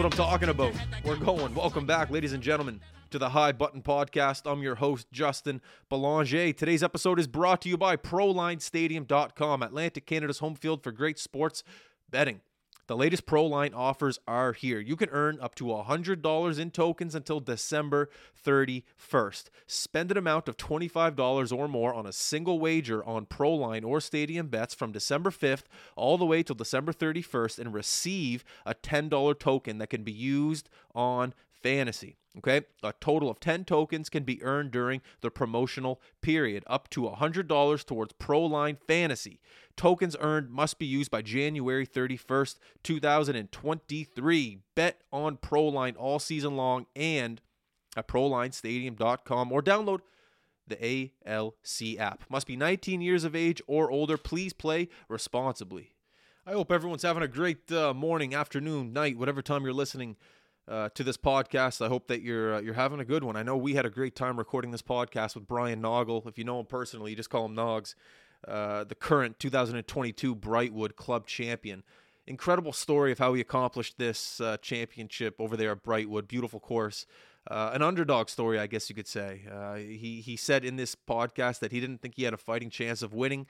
What I'm talking about. We're going. Welcome back, ladies and gentlemen, to the High Button Podcast. I'm your host, Justin Belanger. Today's episode is brought to you by ProLineStadium.com, Atlantic Canada's home field for great sports betting. The latest ProLine offers are here. You can earn up to $100 in tokens until December 31st. Spend an amount of $25 or more on a single wager on ProLine or Stadium bets from December 5th all the way till December 31st and receive a $10 token that can be used on fantasy. Okay, a total of 10 tokens can be earned during the promotional period, up to $100 towards ProLine Fantasy. Tokens earned must be used by January 31st, 2023. Bet on ProLine all season long and at ProLineStadium.com or download the ALC app. Must be 19 years of age or older. Please play responsibly. I hope everyone's having a great uh, morning, afternoon, night, whatever time you're listening uh, to this podcast. I hope that you're uh, you're having a good one. I know we had a great time recording this podcast with Brian Naugle. If you know him personally, you just call him Nogs. Uh, the current 2022 Brightwood Club champion. Incredible story of how he accomplished this uh, championship over there at Brightwood. Beautiful course. Uh, an underdog story, I guess you could say. Uh, he he said in this podcast that he didn't think he had a fighting chance of winning,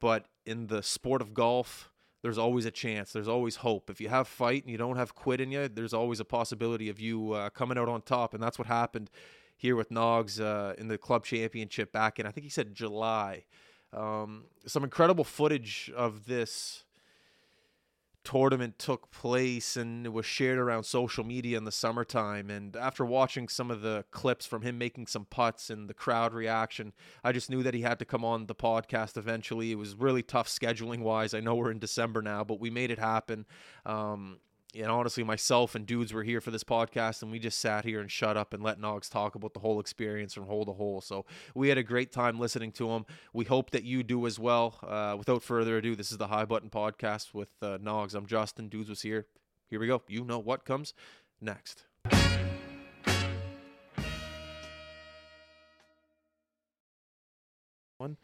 but in the sport of golf, there's always a chance. There's always hope. If you have fight and you don't have quit in you, there's always a possibility of you uh, coming out on top. And that's what happened here with Noggs uh, in the club championship back in, I think he said July. Um, some incredible footage of this tournament took place and it was shared around social media in the summertime. And after watching some of the clips from him making some putts and the crowd reaction i just knew that he had to come on the podcast eventually. It was really tough scheduling wise i know we're in december now but we made it happen. Um, and honestly, myself and dudes were here for this podcast, and we just sat here and shut up and let Nogs talk about the whole experience from hole to hole. So we had a great time listening to him. We hope that you do as well. Uh, without further ado, this is the High Button Podcast with uh, Nogs. I'm Justin. Dudes was here. Here we go. You know what comes next. One.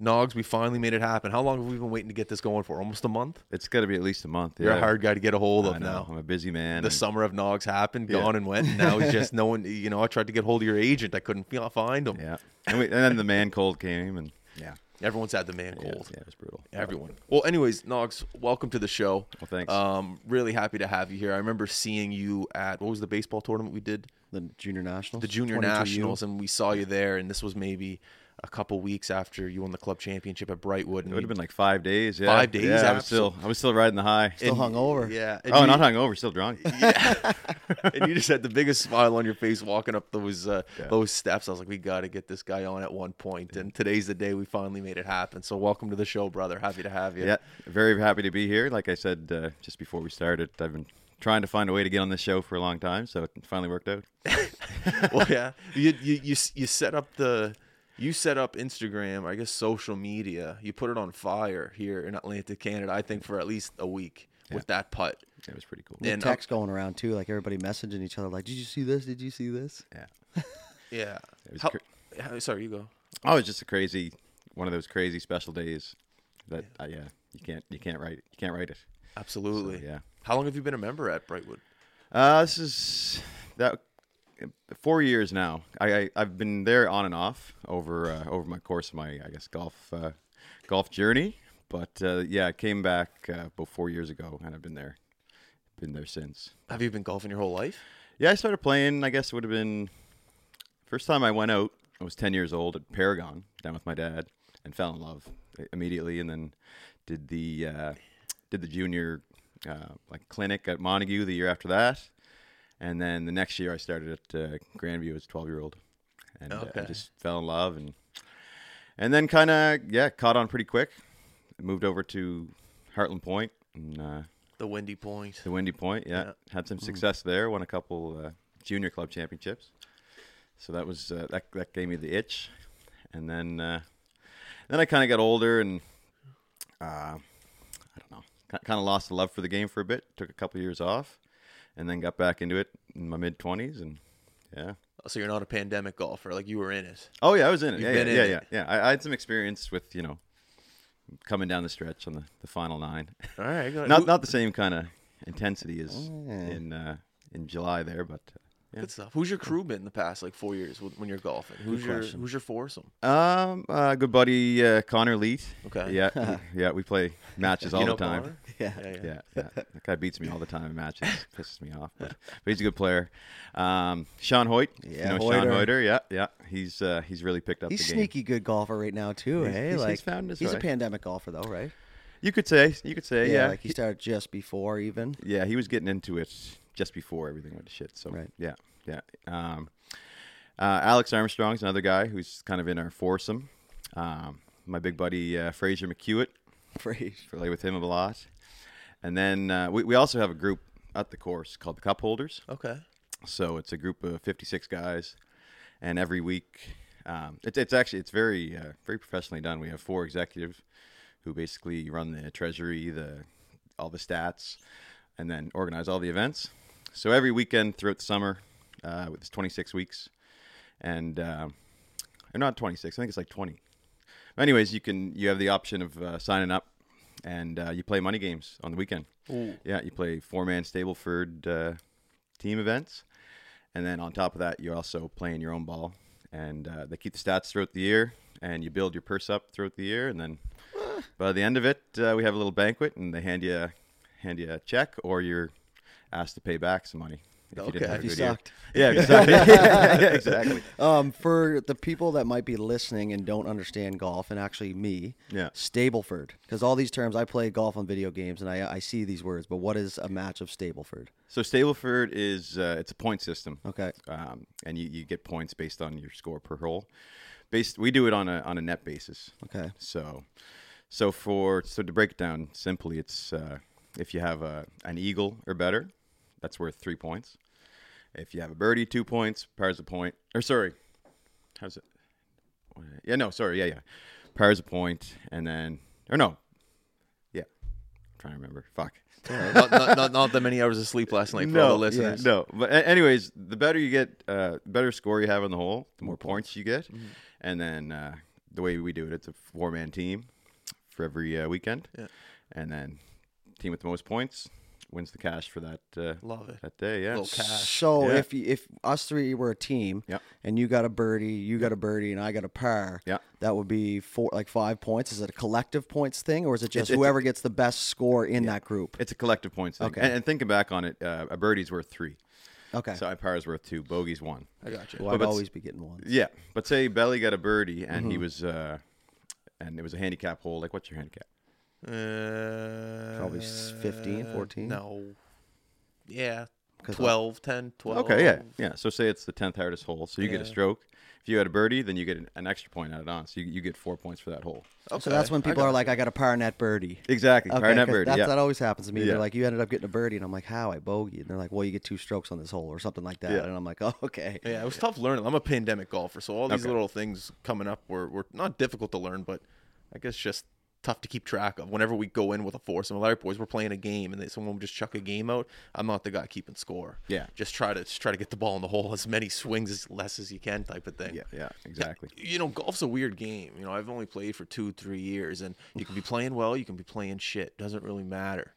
Nogs, we finally made it happen. How long have we been waiting to get this going for? Almost a month? It's got to be at least a month. You're a hard guy to get a hold of I know. now. I'm a busy man. The and- summer of Nogs happened, Yeah. gone and went. And now he's just no one. You know, I tried to get hold of your agent. I couldn't find him. Yeah. And, we, and then the man cold came, and yeah, Everyone's had the man yeah, cold. yeah, it was brutal. Everyone. Well, anyways, Nogs, welcome to the show. Well, thanks. Um, really happy to have you here. I remember seeing you at what was the baseball tournament we did, the junior nationals, the Junior Nationals, and we saw you there. And this was maybe a couple weeks after you won the club championship at Brightwood. It would have been like five days. Yeah. Five days, Yeah, I was still, I was still riding the high. Still hungover. Yeah. and oh, you- not hungover, still drunk. Yeah. and you just had the biggest smile on your face walking up those uh, Yeah. those steps. I was like, we got to get this guy on at one point. And today's the day we finally made it happen. So welcome to the show, brother. Happy to have you. Yeah, very happy to be here. Like I said uh, just before we started, I've been trying to find a way to get on this show for a long time, so it finally worked out. well, yeah. You, you you you set up the you set up Instagram, I guess social media. You put it on fire here in Atlantic, Canada. I think for at least a week with that putt. It was pretty cool. The And, text going around too, like everybody messaging each other, like, "Did you see this? Did you see this?" Yeah. Yeah. It was How- cr- how- sorry, you go. Oh, it was just a crazy, one of those crazy special days that uh, yeah, you can't you can't write you can't write it. Absolutely. So, yeah. How long have you been a member at Brightwood? Uh, this is that four years now. I, I I've been there on and off over uh, over my course of my I guess golf uh, golf journey. But uh, yeah, I came back uh, about four years ago, and I've been there, been there since. Have you been golfing your whole life? Yeah, I started playing. I guess it would have been first time I went out. I was ten years old at Paragon, down with my dad, and fell in love immediately. And then did the uh, did the junior uh, like clinic at Montague the year after that. And then the next year I started at uh, Grandview as a twelve year old, and uh, Okay. just fell in love and and then kind of yeah caught on pretty quick. Moved over to Hartlen Point and uh, The Windy Point. the Windy Point, yeah. Yeah. Had some success there. Won a couple uh, junior club championships. So that was uh, that that gave me the itch, and then uh, then I kind of got older and uh, I don't know, kind of lost the love for the game for a bit. Took a couple years off, and then got back into it in my mid twenties, and yeah. So you're not a pandemic golfer, like you were in it. Oh yeah, I was in it. Yeah, yeah, in yeah, it. yeah, yeah. I, I had some experience with you know coming down the stretch on the, the final nine. All right, not not the same kind of intensity is Yeah. in uh, in July there, but. Yeah. Good stuff. Who's your crew been in the past like four years when when you're golfing? Who's your question. Who's your foursome? Um, uh, good buddy uh, Connor Leet. Okay. Yeah, we- yeah, we play matches all You the time. Connor? Yeah. Yeah, yeah. Yeah, yeah. That guy beats me all the time in matches. Pisses me off. But, but he's a good player. Um, Sean Hoyt. Yeah, you know Sean Hoyter. Hoyter. Yeah, yeah. He's uh, he's really picked up He's the game. sneaky good golfer right now too, He's- hey? he's- he's found his he's a pandemic golfer though, right? You could say. You could say. Yeah. like he started just before even. yeah, he was getting into it just before everything went to shit. So Right. yeah, yeah. Um, uh, Alex Armstrong's another guy who's kind of in our foursome. Um, my big buddy uh, Fraser McEwitt. Fraser. Play with him a lot. And then uh, we we also have a group at the course called the Cup Holders. Okay. So it's a group of 56 guys, and every week, um, it's it's actually it's very uh, very professionally done. We have four executives who basically run the treasury, the all the stats, and then organize all the events. So every weekend throughout the summer, uh, it's 26 weeks, and um, or not 26. I think it's like 20. Anyways, you can you have the option of uh, signing up, and uh, you play money games on the weekend. Ooh. Yeah, you play four man Stableford uh, team events, and then on top of that, you're also playing your own ball, and uh, they keep the stats throughout the year, and you build your purse up throughout the year, and then by the end of it, uh, we have a little banquet, and they hand you hand you a check, or you're asked to pay back some money if you didn't Okay. have If you good year. sucked. Yeah, exactly. yeah, exactly. Um, for the people that might be listening and don't understand golf, and actually me, Yeah. Stableford, because all these terms I play golf on video games and I, I see these words. But what is a match of Stableford? So Stableford is uh, it's a point system. Okay, um, and you, you get points based on your score per hole. Based, we do it on a on a net basis. okay, So, so for so to break it down simply, it's uh, if you have a an eagle or better, that's worth three points. If you have a birdie, two points. Par's a point. Or sorry, how's it? Yeah, no, sorry, yeah, yeah. Par's a point, and then or no, yeah. I'm trying to remember. Fuck. not, not, not, not that many hours of sleep last night for all the listeners. No, but a- anyways, the better you get, uh, the better score you have on the hole, the more points you get, Mm-hmm. and then uh, the way we do it, it's a four-man team for every uh, weekend, Yeah. and then team with the most points wins the cash for that uh, Love it. that day. Yeah, Little cash. So Yeah. if you, if us three were a team, yeah. and you got a birdie, you got a birdie, and I got a par, Yeah. that would be four like five points. Is it a collective points thing, or is it just it's a- whoever gets the best score in that group? It's a collective points thing. Okay. And, and thinking back on it, uh, a birdie's worth three, Okay, so a par is worth two, bogey's one. I got you. well, but I'd always be getting one. Yeah, but say Belly got a birdie and Mm-hmm. he was, uh, and it was a handicap hole. Like, what's your handicap? Uh, Probably s- 15, 14? No. Yeah. 'Cause 12, 10, 12. Okay, yeah, yeah. So say it's the tenth hardest hole, so you get a stroke. If you had a birdie, then you get an, an extra point added on, so you, you get four points for that hole. Okay. So that's when people are like, "I got a par net birdie." Exactly, Okay, par net 'cause birdie. that's, Yeah, that always happens to me. Yeah. They're like, "You ended up getting a birdie," and I'm like, "How? I bogeyed." And they're like, "Well, you get two strokes on this hole, or something like that." Yeah. And I'm like, "Oh, okay." Yeah, it was tough learning. I'm a pandemic golfer, so all these Okay. little things coming up were, were not difficult to learn, but I guess just tough to keep track of. Whenever we go in with a foursome, lot boys we're playing a game, and they, someone would just chuck a game out. I'm not the guy keeping score. Yeah. just try to just try to get the ball in the hole as many swings as less as you can, type of thing. yeah, yeah, exactly. You know, golf's a weird game. You know, I've only played for two, three years, and you can be playing well, you can be playing shit. Doesn't really matter.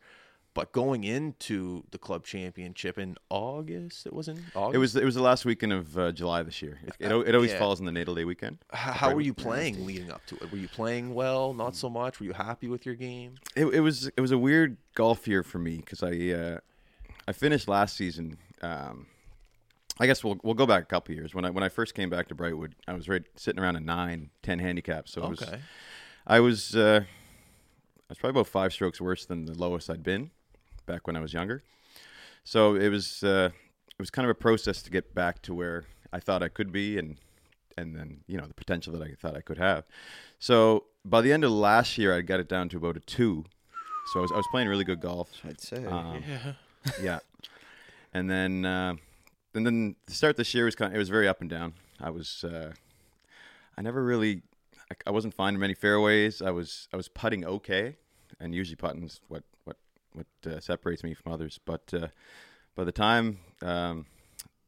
But going into the club championship in August, it was in August. It was it was the last weekend of uh, July this year. It, it, it always Yeah. falls on the natal day weekend. H- How were you playing leading up to it? Were you playing well? Not so much. Were you happy with your game? It, it was it was a weird golf year for me because I uh, I finished last season. Um, I guess we'll we'll go back a couple years. When I when I first came back to Brightwood, I was right sitting around a nine, ten handicap. So it was Okay. I was uh, I was probably about five strokes worse than the lowest I'd been back when I was younger. So it was uh, it was kind of a process to get back to where I thought I could be, and and then you know the potential that I thought I could have. So by the end of last year, I got it down to about a two. So I was I was playing really good golf. I'd say. Um, Yeah. yeah. And then, uh, and then the start this year was kind. Of, it was very up and down. I was, uh, I never really, I, I wasn't finding many fairways. I was, I was putting okay, and usually putting's what what what uh, separates me from others. But uh, by the time um,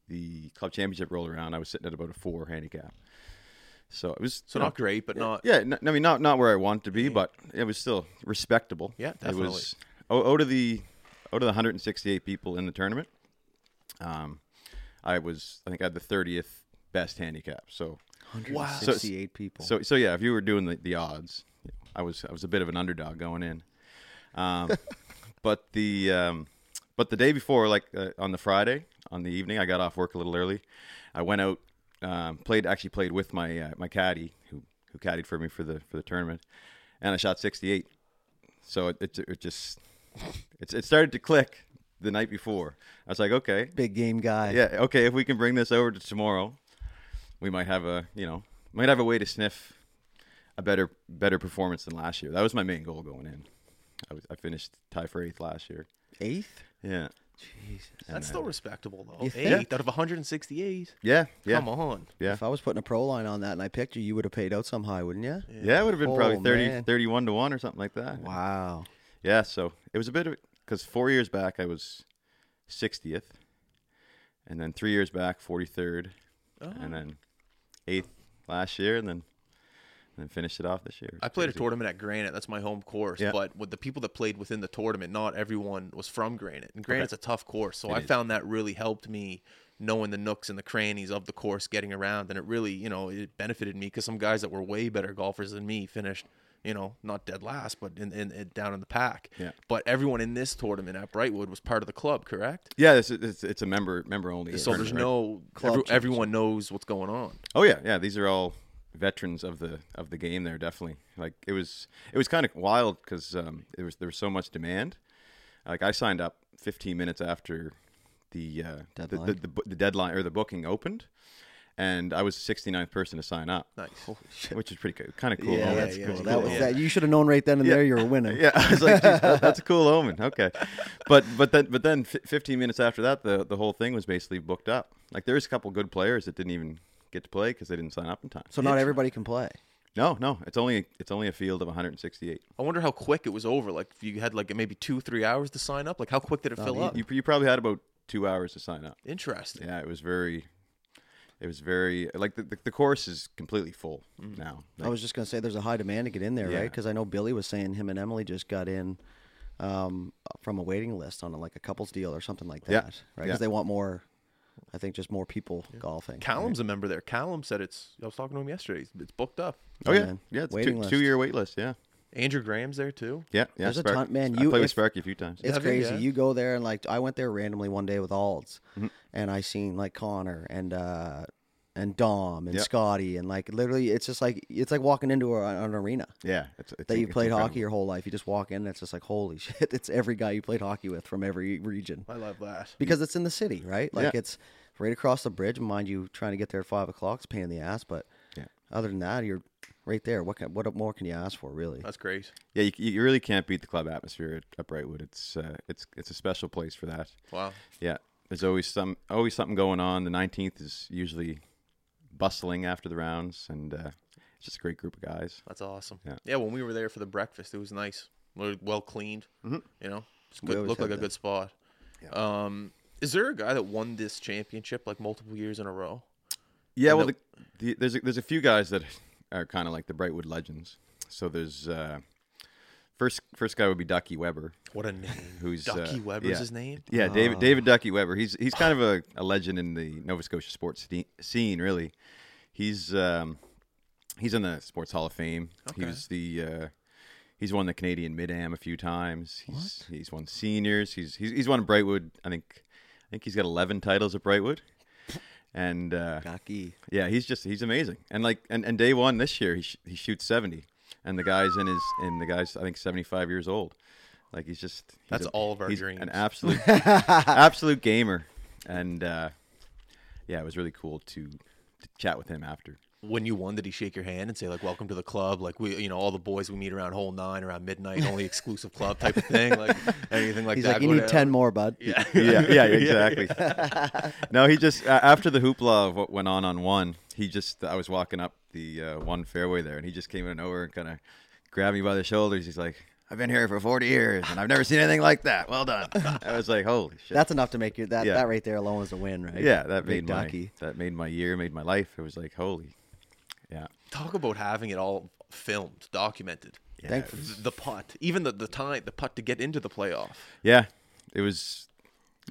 the club championship rolled around, I was sitting at about a four handicap. So it was So you know, not great, but not. yeah, n- I mean, not not where I want to be, but it was still respectable. Yeah, It definitely. was o- out of the out of the 168 people in the tournament, um, I was I think I had the 30th best handicap. So 168 people. so so yeah, if you were doing the, the odds, I was I was a bit of an underdog going in. Um, but the um, but the day before, like uh, on the Friday, on the evening, I got off work a little early. I went out, um, played actually played with my uh, my caddy who who caddied for me for the for the tournament, and I shot 68. So it it, it just it, it started to click the night before. I was like, okay, Big game guy. yeah, okay. If we can bring this over to tomorrow, we might have a you know might have a way to sniff a better better performance than last year. That was my main goal going in. I was I finished tie for eighth last year. Eighth? Yeah, Jesus. That's uh, still respectable though. You Eight think? out of 168. yeah, yeah, Come on. yeah. If I was putting a pro line on that and I picked you, you would have paid out some high, wouldn't you? Yeah, it would have been oh, probably Oh, 30, man. 31 to one or something like that. Wow. Yeah, so it was a bit of because four years back I was 60th, and then three years back 43rd, Oh. and then eighth last year, and then and finished it off this year. I played a tournament at Granite. That's my home course. Yeah. But with the people that played within the tournament, not everyone was from Granite. And Granite's a tough course. So It I is. found that really helped me knowing the nooks and the crannies of the course, getting around. And it really, you know, it benefited me because some guys that were way better golfers than me finished, you know, not dead last, but in, in, in down in the pack. Yeah. But everyone in this tournament at Brightwood was part of the club, correct? Yeah, it's, it's, it's a member member only. So there's no Club every, everyone knows what's going on. Oh yeah, yeah. These are all veterans of the of the game. There definitely. Like it was it was kind of wild because um, it was there was so much demand. Like I signed up 15 minutes after the uh, the, the, Deadline. the, the deadline or the booking opened, and I was the 69th person to sign up, Nice. which is pretty cool. kind of cool. Yeah, moment. that's yeah, cool. yeah, that yeah. was that. You should have known right then and there you were winner. Yeah, I was like, "Geez, that's a cool omen. Okay, but but then but then f- 15 minutes after that, the the whole thing was basically booked up. Like there's a couple good players that didn't even get to play because they didn't sign up in time. So not everybody can play. No, no, it's only it's only a field of 168. I wonder how quick it was over. Like if you had like maybe two, three hours to sign up, like how quick did it fill you- up? You, you probably had about two hours to sign up. Interesting. Yeah, it was very, it was very like the the, the course is completely full now. I was just gonna say there's a high demand to get in there, right? Yeah. Because I know Billy was saying him and Emily just got in um, from a waiting list on a, like a couples deal or something like that, Yeah. right? Because Yeah. they want more. I think just more people golfing. Callum's a member there. Callum said it's. I was talking to him yesterday. It's booked up. oh Yeah, yeah, yeah, it's Waiting two, two year wait list. Yeah, Andrew Graham's there too. yeah, yeah. There's a Spark- ton- man, I you- played with Sparky a few times. It's Have you? crazy. Yeah. You go there and like I went there randomly one day with Alds, Mm-hmm. and I seen like Connor and uh, and Dom and Yep. Scotty and like literally it's just like it's like walking into a, an arena yeah, it's, it's that you've it's played incredible. hockey your whole life. You just walk in and it's just like holy shit! It's every guy you played hockey with from every region I love that. because it's in the city, right? Like Yeah. it's right across the bridge. Mind you, trying to get there at five o'clock is a pain in the ass, but Yeah. other than that, you're right there. What can, what more can you ask for, really? That's great. Yeah, you, you really can't beat the club atmosphere at, at Brightwood. It's uh, it's it's a special place for that. Wow. Yeah, there's always some always something going on. The 19th is usually bustling after the rounds, and uh, it's just a great group of guys. That's awesome. Yeah. yeah, when we were there for the breakfast, it was nice. We- Well cleaned. Mhm. You know, it's good. Looked like had a that. good spot. Um, is there a guy that won this championship like multiple years in a row? Yeah, And well, the, the, there's a, there's a few guys that are kind of like the Brightwood legends. So there's uh, first first guy would be Ducky Weber. What a name. Who's, uh, Ducky Weber's yeah. his name? Yeah, David David Ducky Weber. He's he's kind of a, a legend in the Nova Scotia sports scene. Really, he's um, he's in the Sports Hall of Fame. He was the uh, he's won the Canadian Mid Am a few times. He's he's won seniors. He's he's he's won Brightwood. I think I think he's got eleven titles at Brightwood. And uh, Cocky. yeah, he's just he's amazing. And like and, and day one this year he sh- he shoots seventy, and the guy's in his and the guy's I think seventy five years old. Like he's just he's That's a- all of our he's dreams. An absolute absolute gamer, and uh, yeah, it was really cool to, to chat with him after. When you won, did he shake your hand and say like "Welcome to the club"? Like we, you know, all the boys we meet around hole nine, around midnight, only exclusive club type of thing. Like anything like that. He's that. like, you need ten more, bud. Yeah. yeah, yeah, exactly. no, he just uh, after the hoopla of what went on on one, he just I was walking up the uh, one fairway there, and he just came in over and kind of grabbed me by the shoulders. He's like, "I've been here for forty years, and I've never seen anything like that. Well done." I was like, "Holy shit!" That's enough to make you that Yeah. that right there alone is a win, right? yeah, that Big made my that made my year, made my life. It was like, holy, yeah, Talk about having it all filmed, documented. yeah, Thank- it was- The putt, even the the time, the putt to get into the playoff. yeah. it was.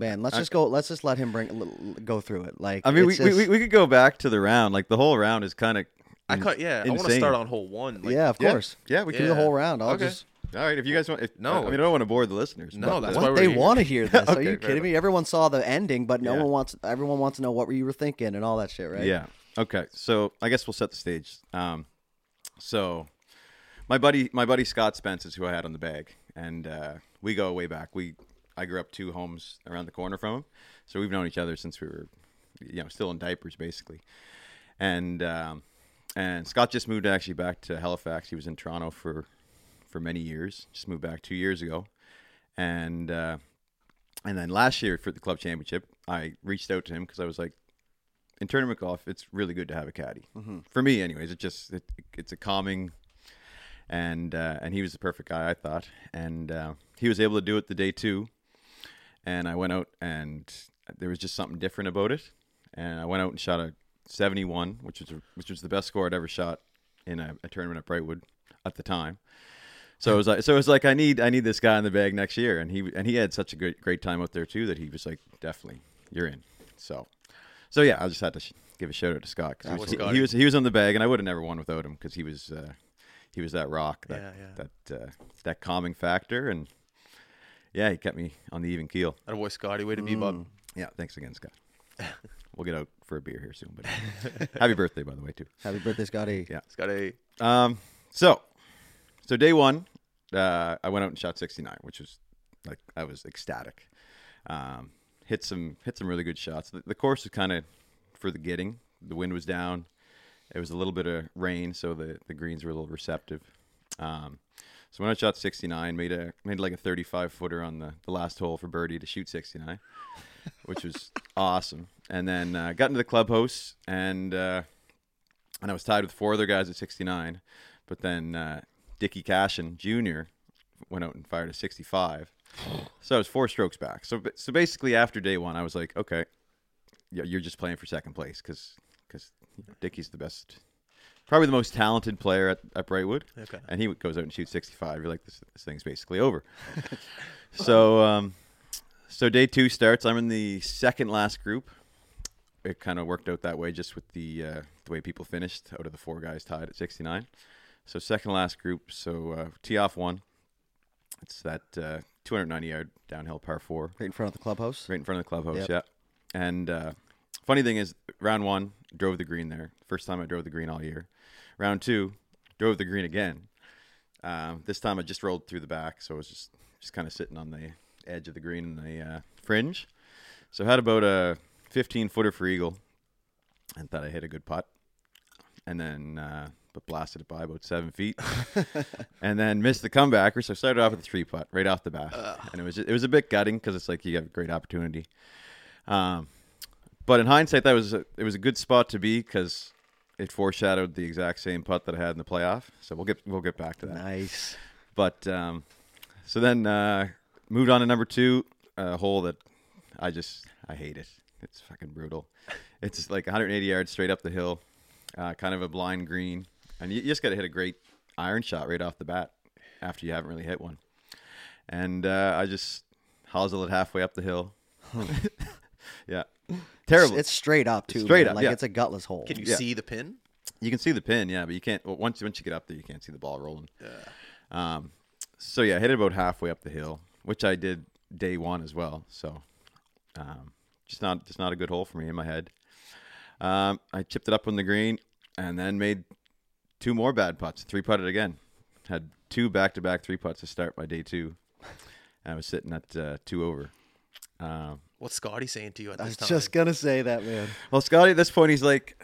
Man, let's just go. Let's just let him bring l- l- go through it. Like I mean, we, it's we, we we could go back to the round. Like the whole round is kind of. I cut. Yeah, I want to start on hole one. Like, yeah, of Yeah. course. Yeah, we can do the whole round. I'll Okay. just All right, if you guys want. If, No, I mean, I don't want to bore the listeners. No, that's why what they want to hear this. Are you fair kidding enough. me? Everyone saw the ending, but no Yeah. one wants. Everyone wants to know what you were thinking and all that shit, right? Yeah. Okay. So I guess we'll set the stage. Um, so my buddy, my buddy Scott Spence is who I had on the bag, and uh, we go way back. We I grew up two homes around the corner from him, so we've known each other since we were, you know, still in diapers basically. And um, and Scott just moved actually back to Halifax. He was in Toronto for for many years. Just moved back two years ago, and uh, and then last year for the club championship, I reached out to him because I was like, in tournament golf, it's really good to have a caddy. For me, anyways, it just it, it's a calming, and uh, and he was the perfect guy, I thought, and uh, he was able to do it the day two, and I went out and there was just something different about it, and I went out and shot a seventy one, which was which was the best score I'd ever shot in a, a tournament at Brightwood at the time. So it was like, so it was like, I need, I need this guy in the bag next year, and he, and he had such a great, great time out there too that he was like, definitely, you're in. So, so yeah, I just had to sh- give a shout out to Scott 'cause That he, he, he was, he was on the bag, and I would have never won without him because he was, uh, he was that rock, that, Yeah, yeah. that, uh, that calming factor, and yeah, he kept me on the even keel. That boy Scotty, way to be, bud. Yeah, thanks again, Scott. we'll get out for a beer here soon, but happy birthday, by the way, too. Happy birthday, Scotty. Yeah. Scotty. Um, so, so day one, uh, I went out and shot 69, which was like I was ecstatic. Um, hit some hit some really good shots. The, the course was kind of for the getting. The wind was down. It was a little bit of rain, so the, the greens were a little receptive. Um, so when I shot 69, made a made like a 35 footer on the, the last hole for birdie to shoot 69, which was awesome. And then uh, got into the clubhouse and uh, and I was tied with four other guys at 69. But then uh, Dickie Cashin Jr. went out and fired a 65. So I was four strokes back. So so basically, after day one, I was like, okay, yeah, you're just playing for second place because because Dickie's the best, probably the most talented player at, at Brightwood. Okay. And he goes out and shoots 65. You're like, this, this thing's basically over. so um, so day two starts. I'm in the second last group. It kind of worked out that way, just with the uh, the way people finished out of the four guys tied at 69. So second last group. So uh, tee off one. It's that uh, 290 yard downhill par four, Right in front of the clubhouse. right in front of the clubhouse. Yep. Yeah. And uh, funny thing is, round one drove the green there. First time I drove the green all year. Round two drove the green again. Um, this time I just rolled through the back, so I was just just kind of sitting on the edge of the green in the uh, fringe. So I had about a 15 footer for eagle, and thought I hit a good putt, and then uh, but blasted it by about seven feet, and then missed the comebacker. So I started off with a three putt right off the bat, and it was it was a bit gutting because it's like you have a great opportunity. Um, but in hindsight, that was a, it was a good spot to be because it foreshadowed the exact same putt that I had in the playoff. So we'll get we'll get back to that. Nice. But um, so then uh, moved on to number two, a hole that I just I hate it. It's fucking brutal. It's like 180 yards straight up the hill, uh, kind of a blind green, and you, you just got to hit a great iron shot right off the bat after you haven't really hit one. And uh, I just hosel it halfway up the hill. yeah, terrible. It's straight up too. Straight man. up, Like yeah. it's a gutless hole. Can you Yeah. see the pin? You can see the pin, yeah, but you can't. Well, once once you get up there, you can't see the ball rolling. Yeah. Um, so yeah, hit it about halfway up the hill, which I did day one as well. So, um, just not just not a good hole for me in my head. Um, I chipped it up on the green, and then made two more bad putts. Three putted again. Had two back to back three putts to start my day two. And I was sitting at uh, two over. Um, What's Scotty saying to you at I this was time? just gonna say that, man. well, Scotty, at this point, he's like,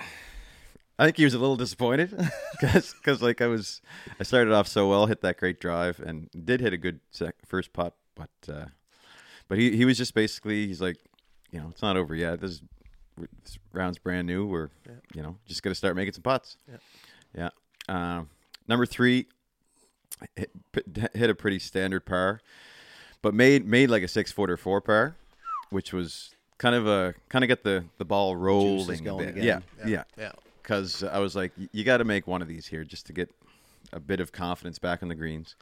I think he was a little disappointed because, like, I was, I started off so well, hit that great drive, and did hit a good sec- first putt, but, uh, but he he was just basically, he's like, you know, it's not over yet. This, is, this round's brand new. We're, you know, just gonna start making some putts. Yeah. Yeah. Um, number three, hit, hit a pretty standard par, but made made like a six footer four par, which was kind of a kind of get the the ball rolling. a going again. Yeah, yeah. yeah. Because I was like, you got to make one of these here just to get a bit of confidence back on the greens.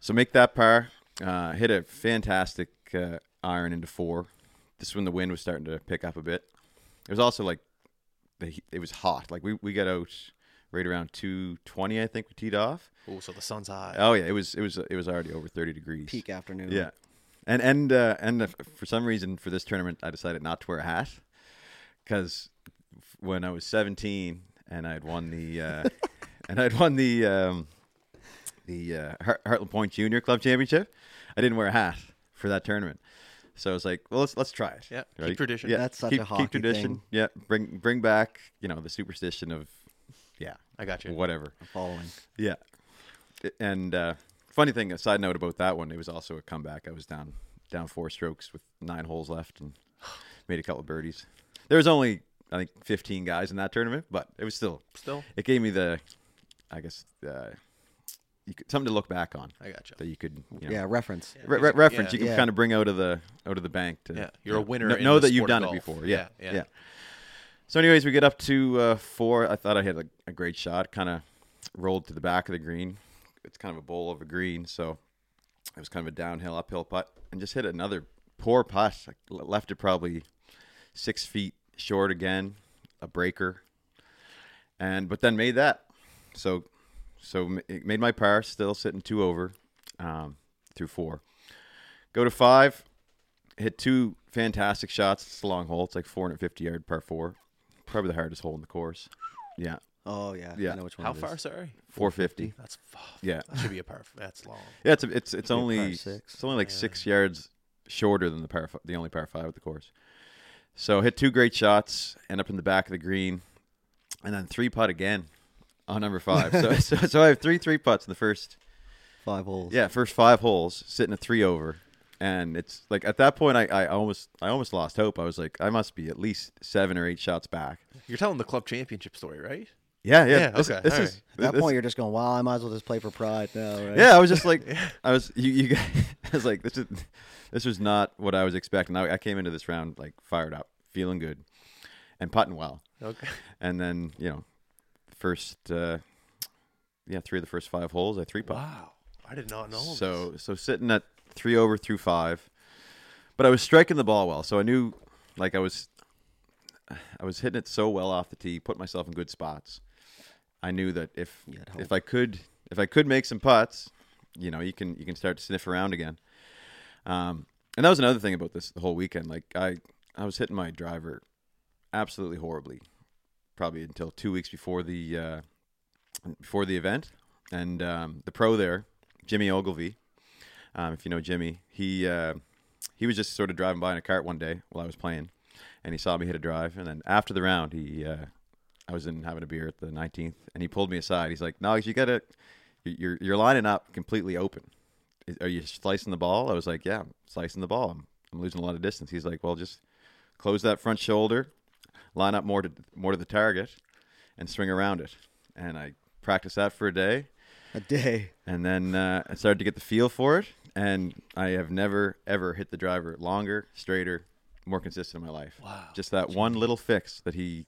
So make that par. Uh, hit a fantastic uh, iron into four. This is when the wind was starting to pick up a bit. It was also like the it was hot. Like we we got out right around two twenty, I think we teed off. Oh, so the sun's high. Oh yeah, it was it was it was already over thirty degrees. Peak afternoon. Yeah, and and uh, and for some reason for this tournament, I decided not to wear a hat because when I was seventeen and I'd won the uh, and I'd won the um, the uh, Hart- Hartlen Point Junior Club Championship, I didn't wear a hat for that tournament. So I was like, well, let's let's try it. Yeah, keep tradition. Yeah, That's such keep, a hockey keep tradition. thing. Yeah, bring bring back you know the superstition of yeah I got you. whatever. I'm following. Yeah. And uh, funny thing, a side note about that one, it was also a comeback. I was down down four strokes with nine holes left and made a couple of birdies. There was only I think 15 guys in that tournament, but it was still Still, it gave me the I guess uh, you could, something to look back on I got you. that you could you know, Yeah, reference. re- re- reference Yeah. you can Yeah. kind of bring out of the out of the bank to Yeah, you're a you know, winner in know the that you've sport of done it before. Yeah, Yeah, yeah. yeah. So, anyways, we get up to uh, four. I thought I had a, a great shot. Kind of rolled to the back of the green. It's kind of a bowl of a green, so it was kind of a downhill, uphill putt, and just hit another poor putt. I left it probably six feet short again, a breaker, and but then made that. So, so it made my par, still sitting two over, um, through four. Go to five, hit two fantastic shots. It's a long hole. It's like 450 yard par four. Probably the hardest hole in the course. Yeah, Oh yeah. Yeah. I know which one. How it is. far? Sorry, 450. that's f- Yeah, that should be a par. That's long. yeah. It's a, it's it's Be a par only six. it's only like six yards shorter than the par fi- the only par five of the course. So hit two great shots, end up in the back of the green, and then three putt again on number five. so, so so I have three three putts in the first Five holes. yeah first five holes, sitting at three over. And it's like at that point, I, I almost I almost lost hope. I was like, I must be at least seven or eight shots back. You're telling the club championship story, right? Yeah, yeah. Yeah, this, okay, this all is At that this- point, you're just going, "Wow, I might as well just play for pride now." Right? Yeah, I was just like, I was you. you guys, I was like, this is this was not what I was expecting. I, I came into this round like fired up, feeling good, and putting well. Okay. And then you know, first, uh, yeah, three of the first five holes, I three putt. Wow, I did not know. So so sitting at three over through five, but I was striking the ball well, so I knew like I was I was hitting it so well off the tee, put myself in good spots. I knew that if if. I could if I could make some putts, you know, you can you can start to sniff around again. Um, and that was another thing about this the whole weekend. Like I I was hitting my driver absolutely horribly, probably until two weeks before the uh, before the event, and um, the pro there, Jimmy Ogilvy. Um, if you know Jimmy, he uh, he was just sort of driving by in a cart one day while I was playing, and he saw me hit a drive. And then after the round, he uh, I was in having a beer at the 19th, and he pulled me aside. He's like, "No, you got to you're you're lining up completely open. Are you slicing the ball?" I was like, "Yeah, I'm slicing the ball. I'm, I'm losing a lot of distance." He's like, "Well, just close that front shoulder, line up more to more to the target, and swing around it." And I practiced that for a day, A day. and then uh, I started to get the feel for it. And I have never ever hit the driver longer, straighter, more consistent in my life. Wow. Just that one little fix that he,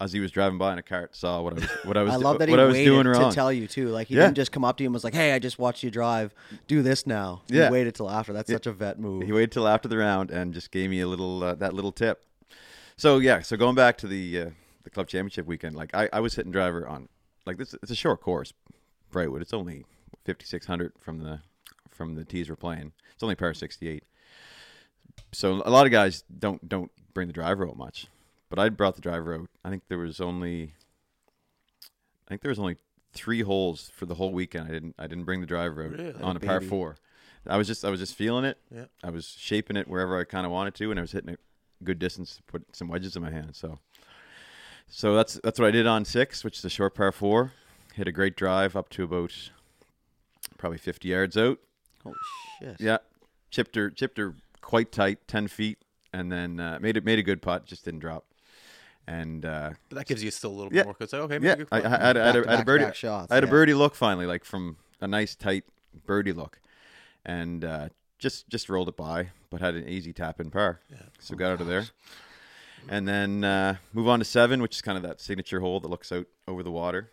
as he was driving by in a cart, saw what I was what I was I love that he what I was waited doing to tell you too. Like he Yeah. didn't just come up to you and was like, "Hey, I just watched you drive. Do this now." Yeah. He waited till after. That's Yeah. such a vet move. He waited till after the round and just gave me a little uh, that little tip. So yeah, so going back to the uh, the club championship weekend, like I, I was hitting driver on like this. It's a short course, Brightwood. It's only fifty six hundred from the from the tees we're playing. It's only par sixty eight. So a lot of guys don't don't bring the driver out much, but I brought the driver out. I think there was only I think there was only three holes for the whole weekend. I didn't I didn't bring the driver out Really? on a par four. I was just I was just feeling it. Yeah. I was shaping it wherever I kind of wanted to, and I was hitting it good distance to put some wedges in my hand. So, so that's that's what I did on six, which is a short par four. Hit a great drive up to about probably 50 yards out. Holy shit. Yeah, chipped her chipped her quite tight, 10 feet, and then uh, made it made a good putt, just didn't drop. And uh, But that gives you still a little Yeah. bit more. Cause okay, yeah, I, I, had, a- I had, a- I had a birdie shots, I had a birdie look finally, like from a nice tight birdie look, and uh, just just rolled it by, but had an easy tap in par. Yeah. So got out of there, and then uh, move on to seven, which is kind of that signature hole that looks out over the water,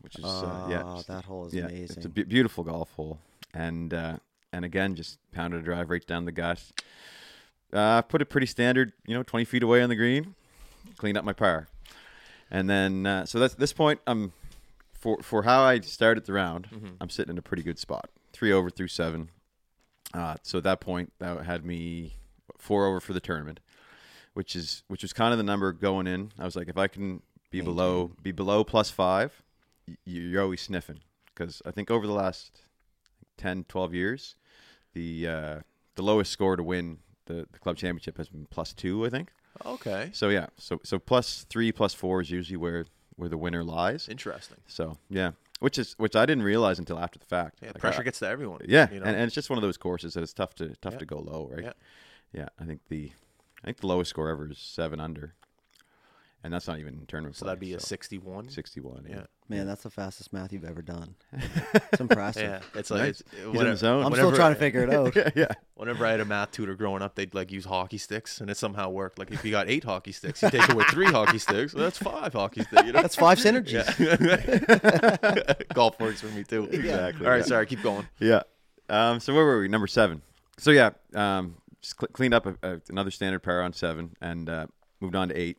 which is uh, yeah, Oh, that hole is yeah, amazing. it's a beautiful golf hole, and uh, and again just pounded a drive right down the gut, uh, put it pretty standard, you know, 20 feet away on the green, cleaned up my par. And then, uh, so that's this point, I'm for for how I started the round, I'm sitting in a pretty good spot. Three over through seven. Uh, so at that point, that had me four over for the tournament, which is which was kind of the number going in. I was like, if I can be below be below plus five, you're always sniffing. Because I think over the last 10, 12 years, the uh, the lowest score to win the, the club championship has been plus two, I think. Okay. So yeah, so so plus three, plus four is usually where where the winner lies. Interesting. So yeah, which is which I didn't realize until after the fact. Yeah, Like, pressure I- gets to everyone. yeah, you know? and, and it's just one of those courses that it's tough to tough Yeah. to go low, right? Yeah. Yeah, I think the I think the lowest score ever is seven under, and that's not even in tournament. so play, that'd be a 61. sixty-one. Yeah. Man, that's the fastest math you've ever done. It's impressive. Yeah, it's like Nice. it's, in whenever, the zone. I'm whenever- still trying to figure it out. yeah, yeah. Whenever I had a math tutor growing up, they'd like use hockey sticks, and it somehow worked. Like if you got eight hockey sticks, you take away three hockey sticks. Well, that's five hockey sticks. You know, That's five synergies. Yeah. Golf works for me too. Exactly, All right, yeah. sorry, keep going. Yeah. Um, so where were we? Number seven. So yeah, um, just cl- cleaned up a, a, another standard pair on seven and uh, moved on to eight,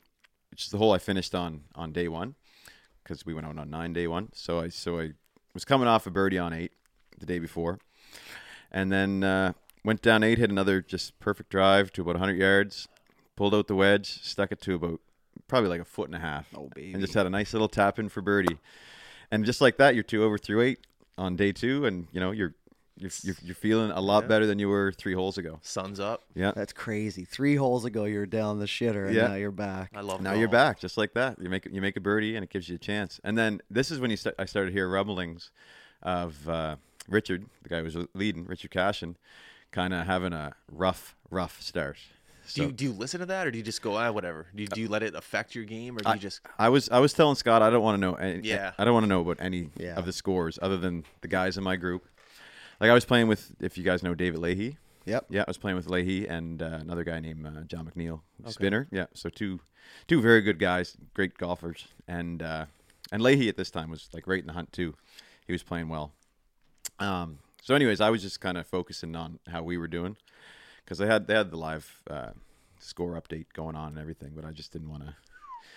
which is the hole I finished on on day one because we went out on nine day one. So I so I was coming off a birdie on eight the day before, and then uh, went down eight, hit another just perfect drive to about 100 yards, pulled out the wedge, stuck it to about probably like a foot and a half, Oh, baby. and just had a nice little tap in for birdie. And just like that, you're two over through eight on day two, and you know you're you're you're, you're feeling a lot Yeah. better than you were three holes ago. Sun's up. Yeah. That's crazy. Three holes ago, you were down the shitter, and Yeah. now you're back. I love. Now you're back, just like that. You make you make a birdie, and it gives you a chance. And then this is when you st- I started to hear rumblings of uh, Richard, the guy who was leading, Richard Cashin, kind of having a rough, rough start. Do you do you listen to that, or do you just go ah whatever? Do you, do you let it affect your game, or do you just I was I was telling Scott I don't want to know any, Yeah. I don't want to know about any Yeah. of the scores other than the guys in my group. Like I was playing with if you guys know David Leahy. Yep. Yeah, I was playing with Leahy and uh, another guy named uh, John McNeil, spinner. Yeah, so two two very good guys, great golfers, and uh, and Leahy at this time was like right in the hunt too. He was playing well. Um, so, anyways, I was just kind of focusing on how we were doing because they had they had the live uh, score update going on and everything, but I just didn't want to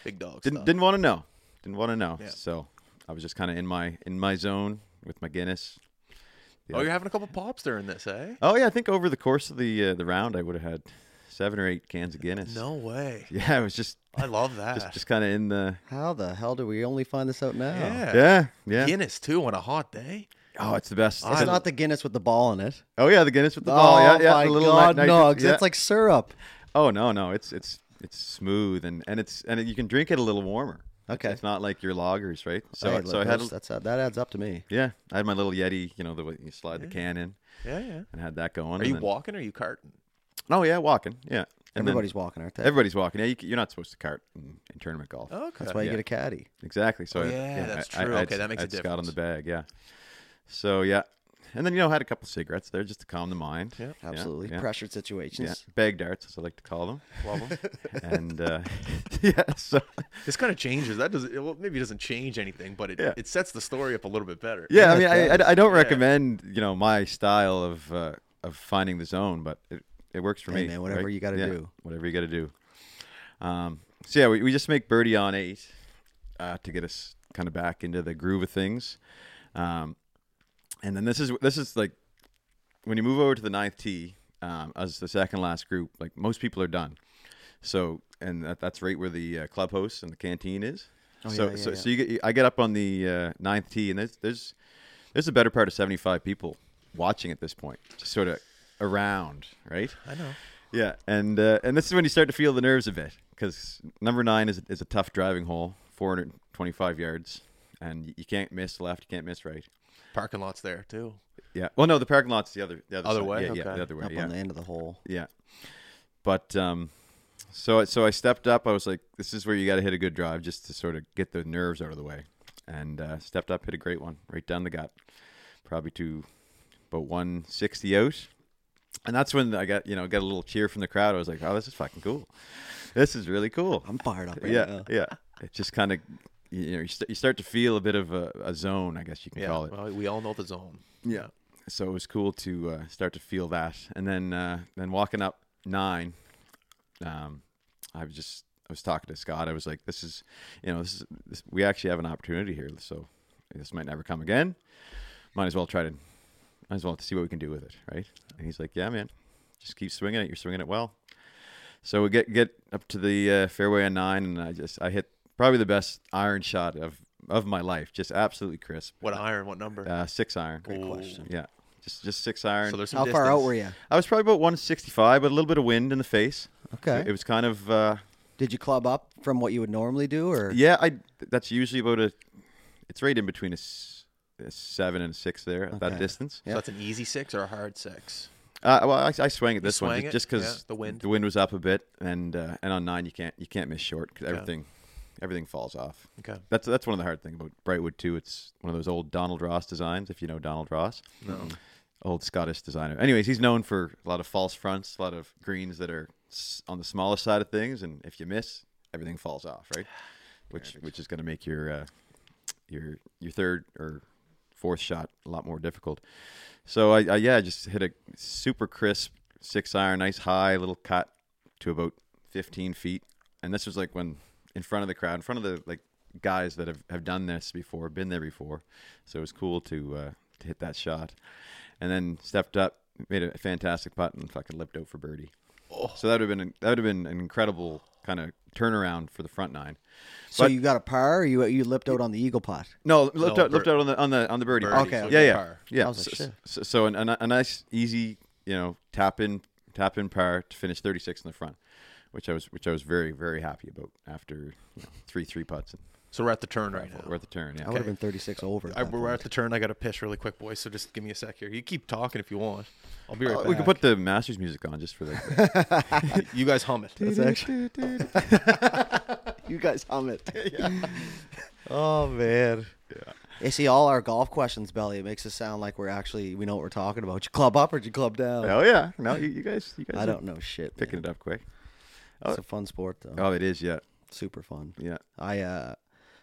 big dog didn't stuff? didn't want to know. Didn't want to know. Yeah. So I was just kind of in my in my zone with my Guinness. Oh, you're having a couple pops during this, eh? Oh yeah, I think over the course of the uh, the round, I would have had seven or eight cans of Guinness. No way. Yeah, it was just I love that. just just kind of in the How the hell do we only find this out now? yeah. yeah yeah. Guinness too on a hot day. Oh, it's the best. It's I- not the Guinness with the ball in it. oh yeah, the Guinness with the oh ball. Yeah yeah. my the little God, ni- no! nitrous- yeah. It's like syrup. oh no no, it's it's it's smooth and and it's and you can drink it a little warmer. It's- Okay. it's not like your loggers, right? So Hey, so I had those- that's that adds up to me. yeah, I had my little Yeti, you know, the way you slide the can in, Yeah, yeah. and had that going. Are and you then- walking or are you carting? Oh yeah, walking. Yeah, And then- Everybody's walking, aren't they? everybody's walking. Yeah, you, you're not supposed to cart in, in tournament golf. Okay. That's why you Yeah. get a caddy. Exactly. So Oh, I- yeah, that's I- true. I had Okay, that S- makes I a had Scott on the bag. Yeah. So yeah, and then you know had a couple cigarettes there just to calm the mind. Yeah. Yeah, Absolutely. yeah. Pressured Yeah, situations. bag darts, as I like to call them. Love 'em. and uh, yeah, so This kind of changes. That doesn't. Well, maybe it doesn't change anything, but it, Yeah. it sets the story up a little bit better. yeah, I mean, I. I, I don't Yeah. recommend you know my style of uh, of finding the zone, but it, it works for Hey, me. man, whatever right? you gotta Yeah, do. whatever you got to do. Um, so yeah, we, we just make birdie on eight uh, to get us kind of back into the groove of things, um, and then this is this is like when you move over to the ninth tee um, as the second last group. Like most people are done, so and that, that's right where the uh, clubhouse and the canteen is. Oh, so yeah, so yeah. so you get I get up on the uh, ninth tee and there's there's there's a better part of seventy five people watching at this point, just sort of around, right? I know. Yeah, and uh, and this is when you start to feel the nerves a bit because number nine is is a tough driving hole, 425 yards, and you can't miss left, you can't miss right. Parking lots there too. Yeah. Well, no, the parking lot's the other the other, Other side. way? Yeah, yeah, the other way. Yeah. Up Yeah, on the end of the hole. yeah. But um, so so I stepped up. I was like, this is where you got to hit a good drive just to sort of get the nerves out of the way, and uh, stepped up, hit a great one right down the gut, probably to about 160 out. And that's when I got, you know, got a little cheer from the crowd. I was like, "Oh, this is fucking cool. This is really cool." I'm fired up right yeah, now. yeah. It just kind of, you know, you, st- you start to feel a bit of a, a zone, I guess you can Yeah. call it. Well, we all know the zone. Yeah. So it was cool to uh, start to feel that, and then uh, then walking up nine, um, I was just I was talking to Scott. I was like, "This is, you know, this is this, we actually have an opportunity here. So this might never come again. Might as well try to, might as well see what we can do with it, right?" And he's like, "Yeah, man, just keep swinging it. You're swinging it well." So we get get up to the uh, fairway on nine, and I just I hit probably the best iron shot of of my life. Just absolutely crisp. What iron? What number? Uh, six iron. Great Ooh. question. Yeah, just just six iron. So there's some How far out were you? I was probably about 165, but a little bit of wind in the face. Okay. It was kind of uh, Did you club up from what you would normally do, or yeah. I that's usually about a. It's right in between a seven and a six there at that Okay. distance. So that's an easy six or a hard six? Uh, well, I, I swang at this one swang ju- it? just because Yeah, the wind. the wind was up a bit, and uh, and on nine you can't you can't miss short because Okay. everything everything falls off. Okay. That's that's one of the hard things about Brightwood too. It's one of those old Donald Ross designs. If you know Donald Ross, No. old Scottish designer. Anyways, he's known for a lot of false fronts, a lot of greens that are on the smaller side of things, and if you miss, everything falls off, right? Which which is going to make your uh, your your third or fourth shot a lot more difficult. So I, I yeah, I just hit a super crisp six iron, nice high little cut to about 15 feet, and this was like when in front of the crowd, in front of the like guys that have, have done this before, been there before. So it was cool to uh, to hit that shot, and then stepped up, made a fantastic putt, and fucking lipped out for birdie. Oh. So that would have been that would have been an incredible kind of turnaround for the front nine. so but- you got a par? Or you you lipped out on the eagle putt? No, lipped No, out, lipped out on the on the on the birdie. Birdie, Okay, so. Yeah, yeah, par. yeah. I was like, So, so, so an, a, a nice, easy, you know, tap in, tap in par to finish 36 in the front, which I was, which I was very, very happy about after you know, three three putts. And So we're at the turn right now. we're at the turn. Yeah. I would have been 36 over. at I, we're point. at the turn. I got to piss really quick, boys. So just give me a sec here. You keep talking if you want. I'll be right Uh, back. we can put the Masters music on just for the. you guys hum it. That's actually. you guys hum it. Oh man. Yeah. You see, all our golf questions, Belly, it makes us sound like we're actually we know what we're talking about. Did you club up or did you club down? oh yeah, no, you, you guys, you guys, I don't know shit. picking man. it up quick. It's a fun sport though. Oh, it is. Yeah, Super fun. yeah. I, uh,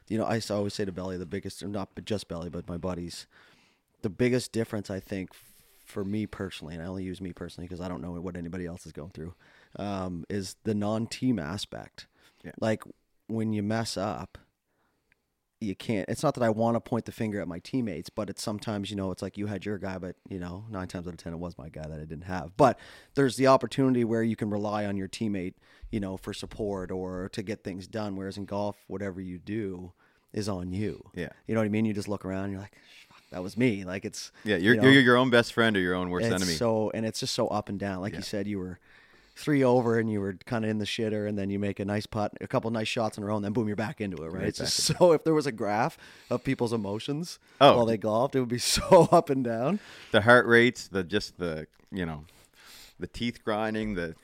you know, I always say to Belly, the biggest, or not just Belly, but my buddies, the biggest difference I think for me personally, and I only use me personally because I don't know what anybody else is going through, um, is the non-team aspect. Yeah. Like when you mess up, you can't. It's not that I want to point the finger at my teammates, but it's sometimes you know it's like you had your guy, but you know nine times out of ten it was my guy that I didn't have. But there's the opportunity where you can rely on your teammate, you know, for support or to get things done. Whereas in golf, whatever you do is on you. Yeah. You know what I mean? You just look around, and you're like, that was me. Like it's Yeah, you're, you know, you're your own best friend or your own worst it's enemy. So and it's just so up and down. Like Yeah. you said, you were three over and you were kind of in the shitter, and then you make a nice putt, a couple nice shots in a row, and then boom, you're back into it. Right? Right it's just back so. If there was a graph of people's emotions Oh. while they golfed, it would be so up and down. the heart rates, the just the you know, the teeth grinding, the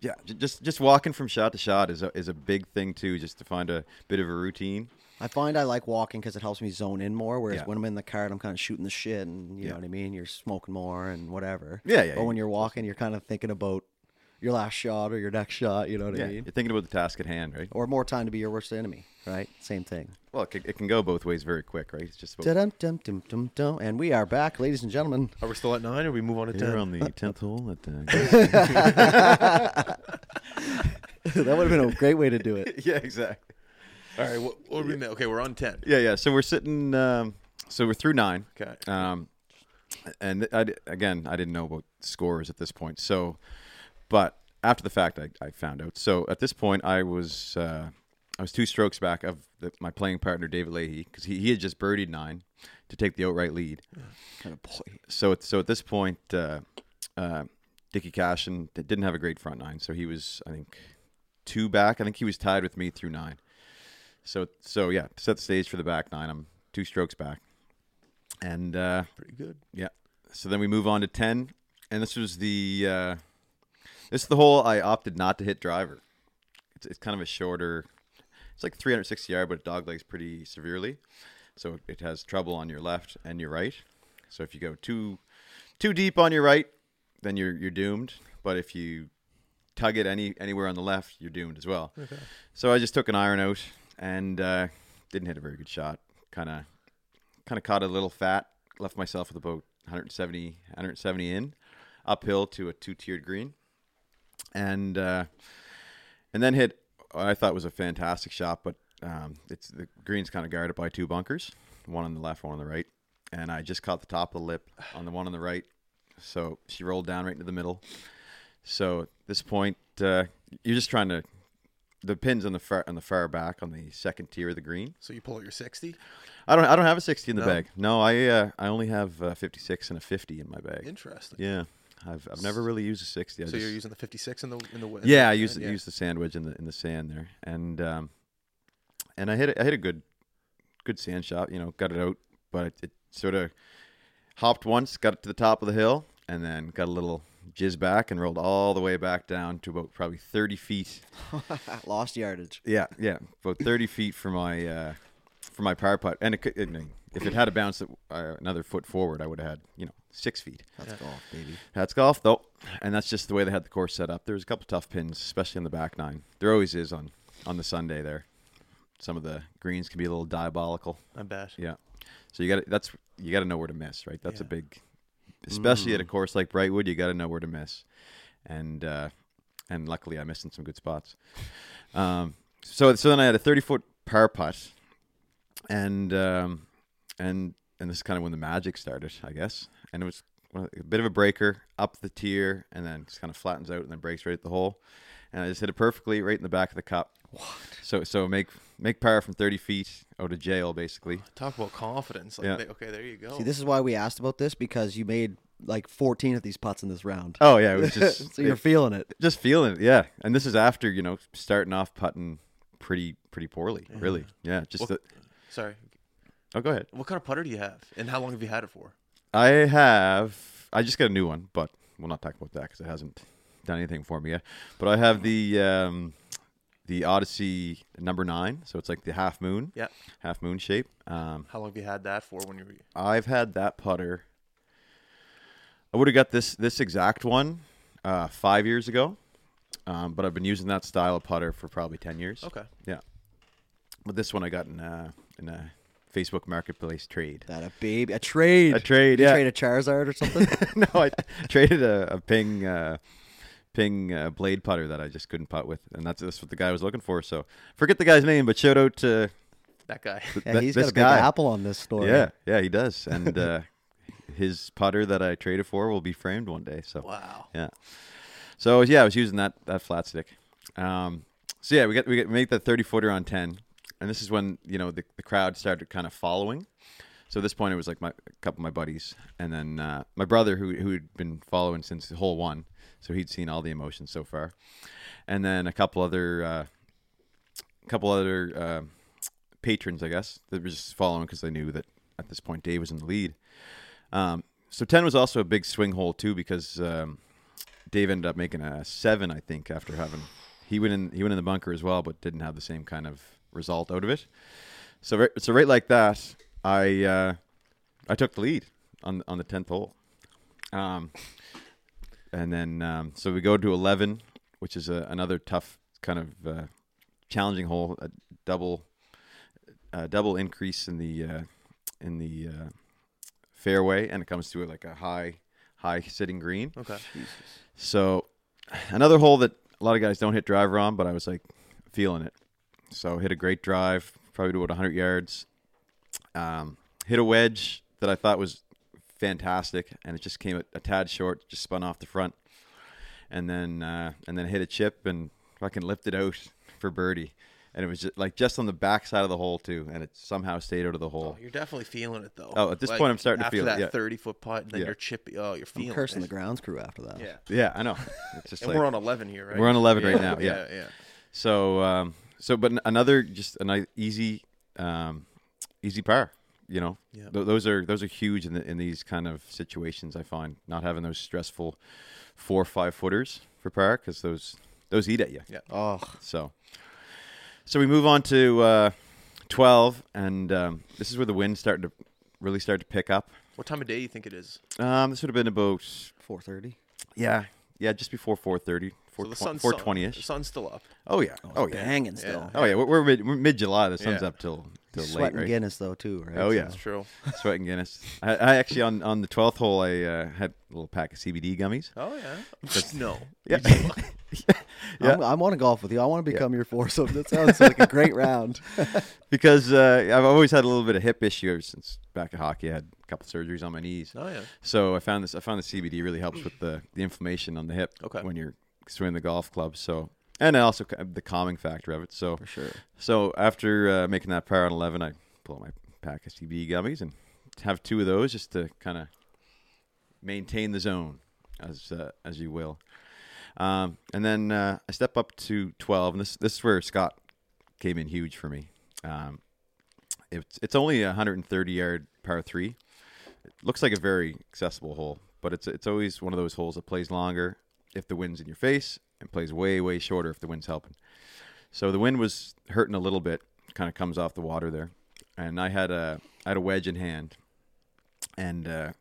yeah, just just walking from shot to shot is a is a big thing too. Just to find a bit of a routine. I find I like walking because it helps me zone in more. Whereas Yeah. when I'm in the car, I'm kind of shooting the shit, and you Yeah. know what I mean. You're smoking more and whatever. Yeah, yeah, But yeah. when you're walking, you're kind of thinking about your last shot or your next shot. You know what Yeah, I mean? you're thinking about the task at hand, right? Or more time to be your worst enemy. Right? Same thing. Well, it can, it can go both ways very quick, right? It's just about Dum dum dum dum dum. And we are back, ladies and gentlemen. Are we still at nine, or we move on to here ten? on the tenth hole at the. that would have been a great way to do it. yeah, exactly. All right. What, what do we make? Okay, we're on ten. Yeah, yeah. So we're sitting. Um, so we're through nine. Okay. Um, and I, again, I didn't know about scores at this point. So, but after the fact, I, I found out. So at this point, I was uh, I was two strokes back of the, my playing partner David Leahy because he, he had just birdied nine to take the outright lead. Kind of boy. So at, so at this point, uh, uh, Dickie Cashin didn't have a great front nine, so he was I think two back. I think he was tied with me through nine. So so yeah, set the stage for the back nine, I'm two strokes back, and uh, Pretty good. yeah. So then we move on to ten, and this was the uh, this is the hole I opted not to hit driver. It's, it's kind of a shorter. It's like 360 yard, but it dog legs pretty severely, so it has trouble on your left and your right. So if you go too too deep on your right, then you're you're doomed. But if you tug it any anywhere on the left, you're doomed as well. Okay. So I just took an iron out and uh, didn't hit a very good shot. Kind of, kind of caught a little fat. Left myself with about 170, 170 in, uphill to a two-tiered green, and uh, and then hit what I thought was a fantastic shot, but um, it's the green's kind of guarded by two bunkers, one on the left, one on the right, and I just caught the top of the lip on the one on the right, so she rolled down right into the middle. So at this point, uh, you're just trying to the pins on the far on the far back on the second tier of the green. So you pull out your 60? I don't I don't have a 60 in the No? bag. No, I uh, I only have uh, 56 and a 50 in my bag. Interesting. Yeah, I've I've never really used a 60. I So just, you're using the 56 in the in the in yeah, the- I used yeah. used the sand wedge in the in the sand there, and um, and I hit a, I hit a good good sand shot. You know, got it out, but it, it sort of hopped once, got it to the top of the hill, and then got a little jizz back and rolled all the way back down to about probably 30 feet. Lost yardage. Yeah, yeah, about 30 feet for my uh, for my power putt, and it, could- it, if it had a bounce uh, another foot forward, I would have had you know six feet. That's golf, baby. That's golf though, and that's just the way they had the course set up. There was a couple tough pins, especially on the back nine. There always is on on the Sunday there. Some of the greens can be a little diabolical. I bet. Yeah, so you got to that's you got to know where to miss, right? That's a big, especially at a course like Brightwood, you got to know where to miss, and uh, and luckily I missed in some good spots. Um, so so then I had a thirty foot par putt, and um, and and this is kind of when the magic started, I guess, and it was a bit of a breaker up the tier, and then just kind of flattens out and then breaks right at the hole, and I just hit it perfectly right in the back of the cup. What? So so make make par from thirty feet out of jail basically. Talk about confidence. Like, Yeah. they- okay, there you go. See, this is why we asked about this because you made like 14 of these putts in this round. Oh yeah, it was just so you're it- feeling it. just feeling it. Yeah, and this is after you know starting off putting pretty pretty poorly. Really, yeah. Just Well- the, Sorry. oh, go ahead. What kind of putter do you have? And how long have you had it for? I have I just got a new one, but we'll not talk about that because it hasn't done anything for me yet. But I have the um, the Odyssey number nine, so it's like the half moon, Yeah. half moon shape. Um, How long have you had that for when you were I've had that putter. I would have got this this exact one uh, five years ago, um, but I've been using that style of putter for probably ten years. Okay. Yeah, but this one I got in a in a Facebook Marketplace trade. That a baby, a trade. A trade, You yeah. trade a Charizard or something. no, I traded a, a ping uh, ping uh, blade putter that I just couldn't putt with, and that's that's what the guy was looking for. So forget the guy's name, but shout out to That guy. th- yeah, he's this got a big apple on this story. Yeah, yeah, he does, and uh, his putter that I traded for will be framed one day. So wow. yeah. So yeah, I was using that that flat stick. Um, so yeah, we got we got make that thirty footer on ten, and this is when you know the the crowd started kind of following. So at this point, it was like my a couple of my buddies, and then uh, my brother who who had been following since the hole one, so he'd seen all the emotions so far, and then a couple other uh, couple other uh, patrons, I guess, that were just following because they knew that at this point Dave was in the lead. Um, so ten was also a big swing hole too because um, Dave ended up making a seven, I think, after having he went in he went in the bunker as well, but didn't have the same kind of result out of it. So right, so right like that, I uh, I took the lead on on the tenth hole, um, and then um, so we go to eleven, which is a, another tough kind of uh, challenging hole, a double a double increase in the uh, in the uh, fairway, and it comes to like a high high sitting green. Okay. So another hole that a lot of guys don't hit driver on, but I was like feeling it. So hit a great drive, probably to about 100 yards. Um, hit a wedge that I thought was fantastic, and it just came a, a tad short, just spun off the front, and then uh, and then hit a chip and fucking lifted out for birdie. And it was just like just on the back side of the hole too, and it somehow stayed out of the hole. Oh, you're definitely feeling it though. Oh, at this point, I'm starting to after feel it, that yeah. 30 foot putt, and then Yeah. you're chippy. Oh, you're I'm feeling cursing it. the grounds crew after that. Yeah. Yeah, I know. It's just And like we're on 11 here, right? We're on 11 right now, Yeah. yeah. Yeah. So, um, so, but another just a nice, easy, um, easy par. You know, Yeah. Th- those are those are huge in the, in these kind of situations. I find not having those stressful four or five footers for par because those those eat at you. Yeah. Oh, So, so we move on to uh, twelve, and um, this is where the wind started to really start to pick up. What time of day do you think it is? Um, this would have been about 4:30. yeah, yeah, just before four thirty, So the four sun's still- The ish. sun's still up. Oh yeah, oh yeah. Hanging still. Oh yeah, we're, we're mid we're mid July. The sun's Yeah. up till till late, Sweating right? Guinness though too, right? Oh, yeah. That's true. Sweating Guinness. I, I actually on on the twelfth hole I uh, had a little pack of CBD gummies. Oh yeah. no. Yeah. Yeah. I'm, I want to golf with you. I want to become your foursome. That sounds like a great round. because uh, I've always had a little bit of hip issue ever since back at hockey. I had a couple surgeries on my knees, Oh yeah. so I found this. I found the CBD really helps with the the inflammation on the hip Okay. when you're swinging the golf club. So and also the calming factor of it. So For sure. so after uh, making that par on eleven, I pull out my pack of CBD gummies and have two of those just to kind of maintain the zone, as uh, as you will. Um, and then uh, I step up to twelve, and this this is where Scott came in huge for me. Um, it's it's only a 130 yard par three. It looks like a very accessible hole, but it's it's always one of those holes that plays longer if the wind's in your face, and plays way way shorter if the wind's helping. So the wind was hurting a little bit, kind of comes off the water there, and I had a I had a wedge in hand, and uh,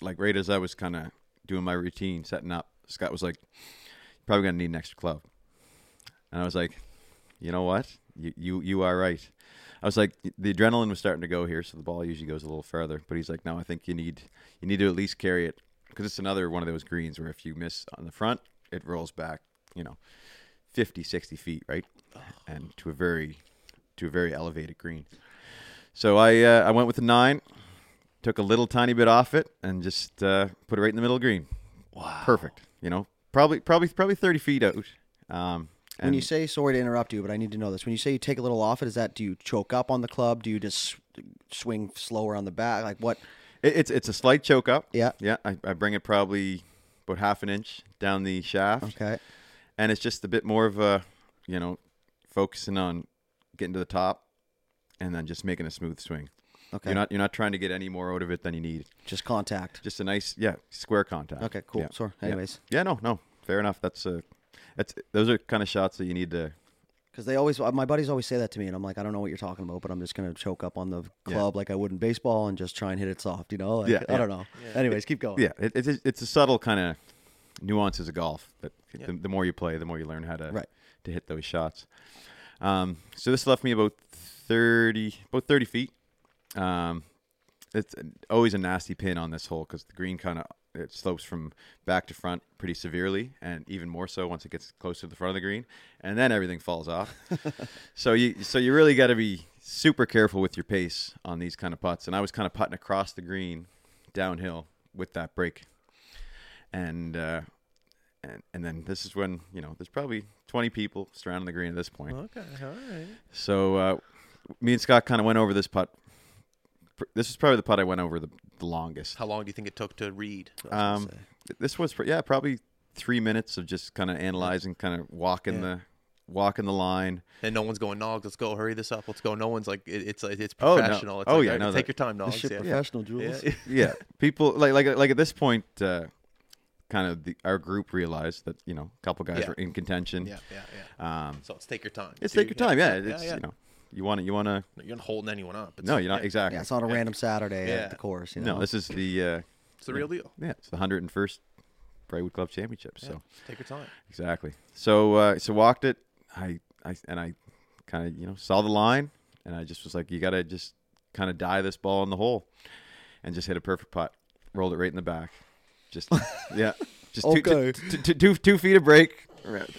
like right as I was kind of doing my routine, setting up, Scott was like, "You're probably gonna need an extra club," and I was like, "You know what? You you you are right." I was like, the adrenaline was starting to go here, so the ball usually goes a little further. But he's like, no, I think you need you need to at least carry it because it's another one of those greens where if you miss on the front, it rolls back, you know, 50, 60 feet, right, and to a very to a very elevated green. So I uh, I went with the nine, took a little tiny bit off it, and just uh, put it right in the middle of green. Wow. Perfect. You know, probably probably probably thirty feet out. Um, When you say sorry to interrupt you, but I need to know this. When you say you take a little off it, is that do you choke up on the club? Do you just swing slower on the back? Like what? It, it's it's a slight choke up. Yeah. Yeah. I, I bring it probably about half an inch down the shaft, Okay. and it's just a bit more of a, you know, focusing on getting to the top, and then just making a smooth swing. Okay. You're not you're not trying to get any more out of it than you need. just contact. Just a nice yeah square contact. Okay. Cool. Yeah. Sorry. Yeah. Anyways, Yeah. No. No. Fair enough. That's a. That's those are kind of shots that you need to. Because they always, my buddies always say that to me, and I'm like, I don't know what you're talking about, but I'm just gonna choke up on the Yeah. club like I would in baseball and just try and hit it soft. You know? Like, Yeah, I don't know. Yeah. Anyways, keep going. Yeah. It, it's it's a subtle kind of nuances of golf that Yeah. the, the more you play, the more you learn how to Right. to hit those shots. Um, so this left me about thirty, about thirty feet. Um, it's always a nasty pin on this hole because the green kind of it slopes from back to front pretty severely, and even more so once it gets close to the front of the green, and then everything falls off. so you so you really got to be super careful with your pace on these kind of putts. And I was kind of putting across the green downhill with that break, and uh, and and then this is when you know there's probably 20 people surrounding the green at this point. Okay. All right. So uh, me and Scott kind of went over this putt. Pr- This is probably the putt I went over the, the longest. How long do you think it took to read? Um, this was yeah probably three minutes of just kind of analyzing, kind of walking Yeah. the walking the line. And no one's going, Nog, let's go, hurry this up, let's go. No one's like, it, it's it's Oh, no. professional. It's Oh, like, yeah, "All right, no, take that- your time, This Nog. Yeah. professional, Jules. Yeah. yeah, people like like like at this point, uh, kind of the, our group realized that you know a couple guys Yeah. were in contention. yeah, yeah, yeah. Um, So let's take your time. it's Do take your time. Yeah, yeah, it's yeah. you know you want to you want to. You're not holding anyone up. It's, No, you're not yeah, exactly. Yeah, it's not a random Saturday Yeah. at the course. You know? No, this is the uh, It's the real deal. yeah, it's the hundred and first Brightwood Club Championship. Yeah. So Take your time. exactly. So uh, so walked it. I I and I kind of you know saw the line, and I just was like, you got to just kind of die this ball in the hole, and just hit a perfect putt. Rolled it right in the back. Just yeah, just two, Okay. two, two, two, two feet of break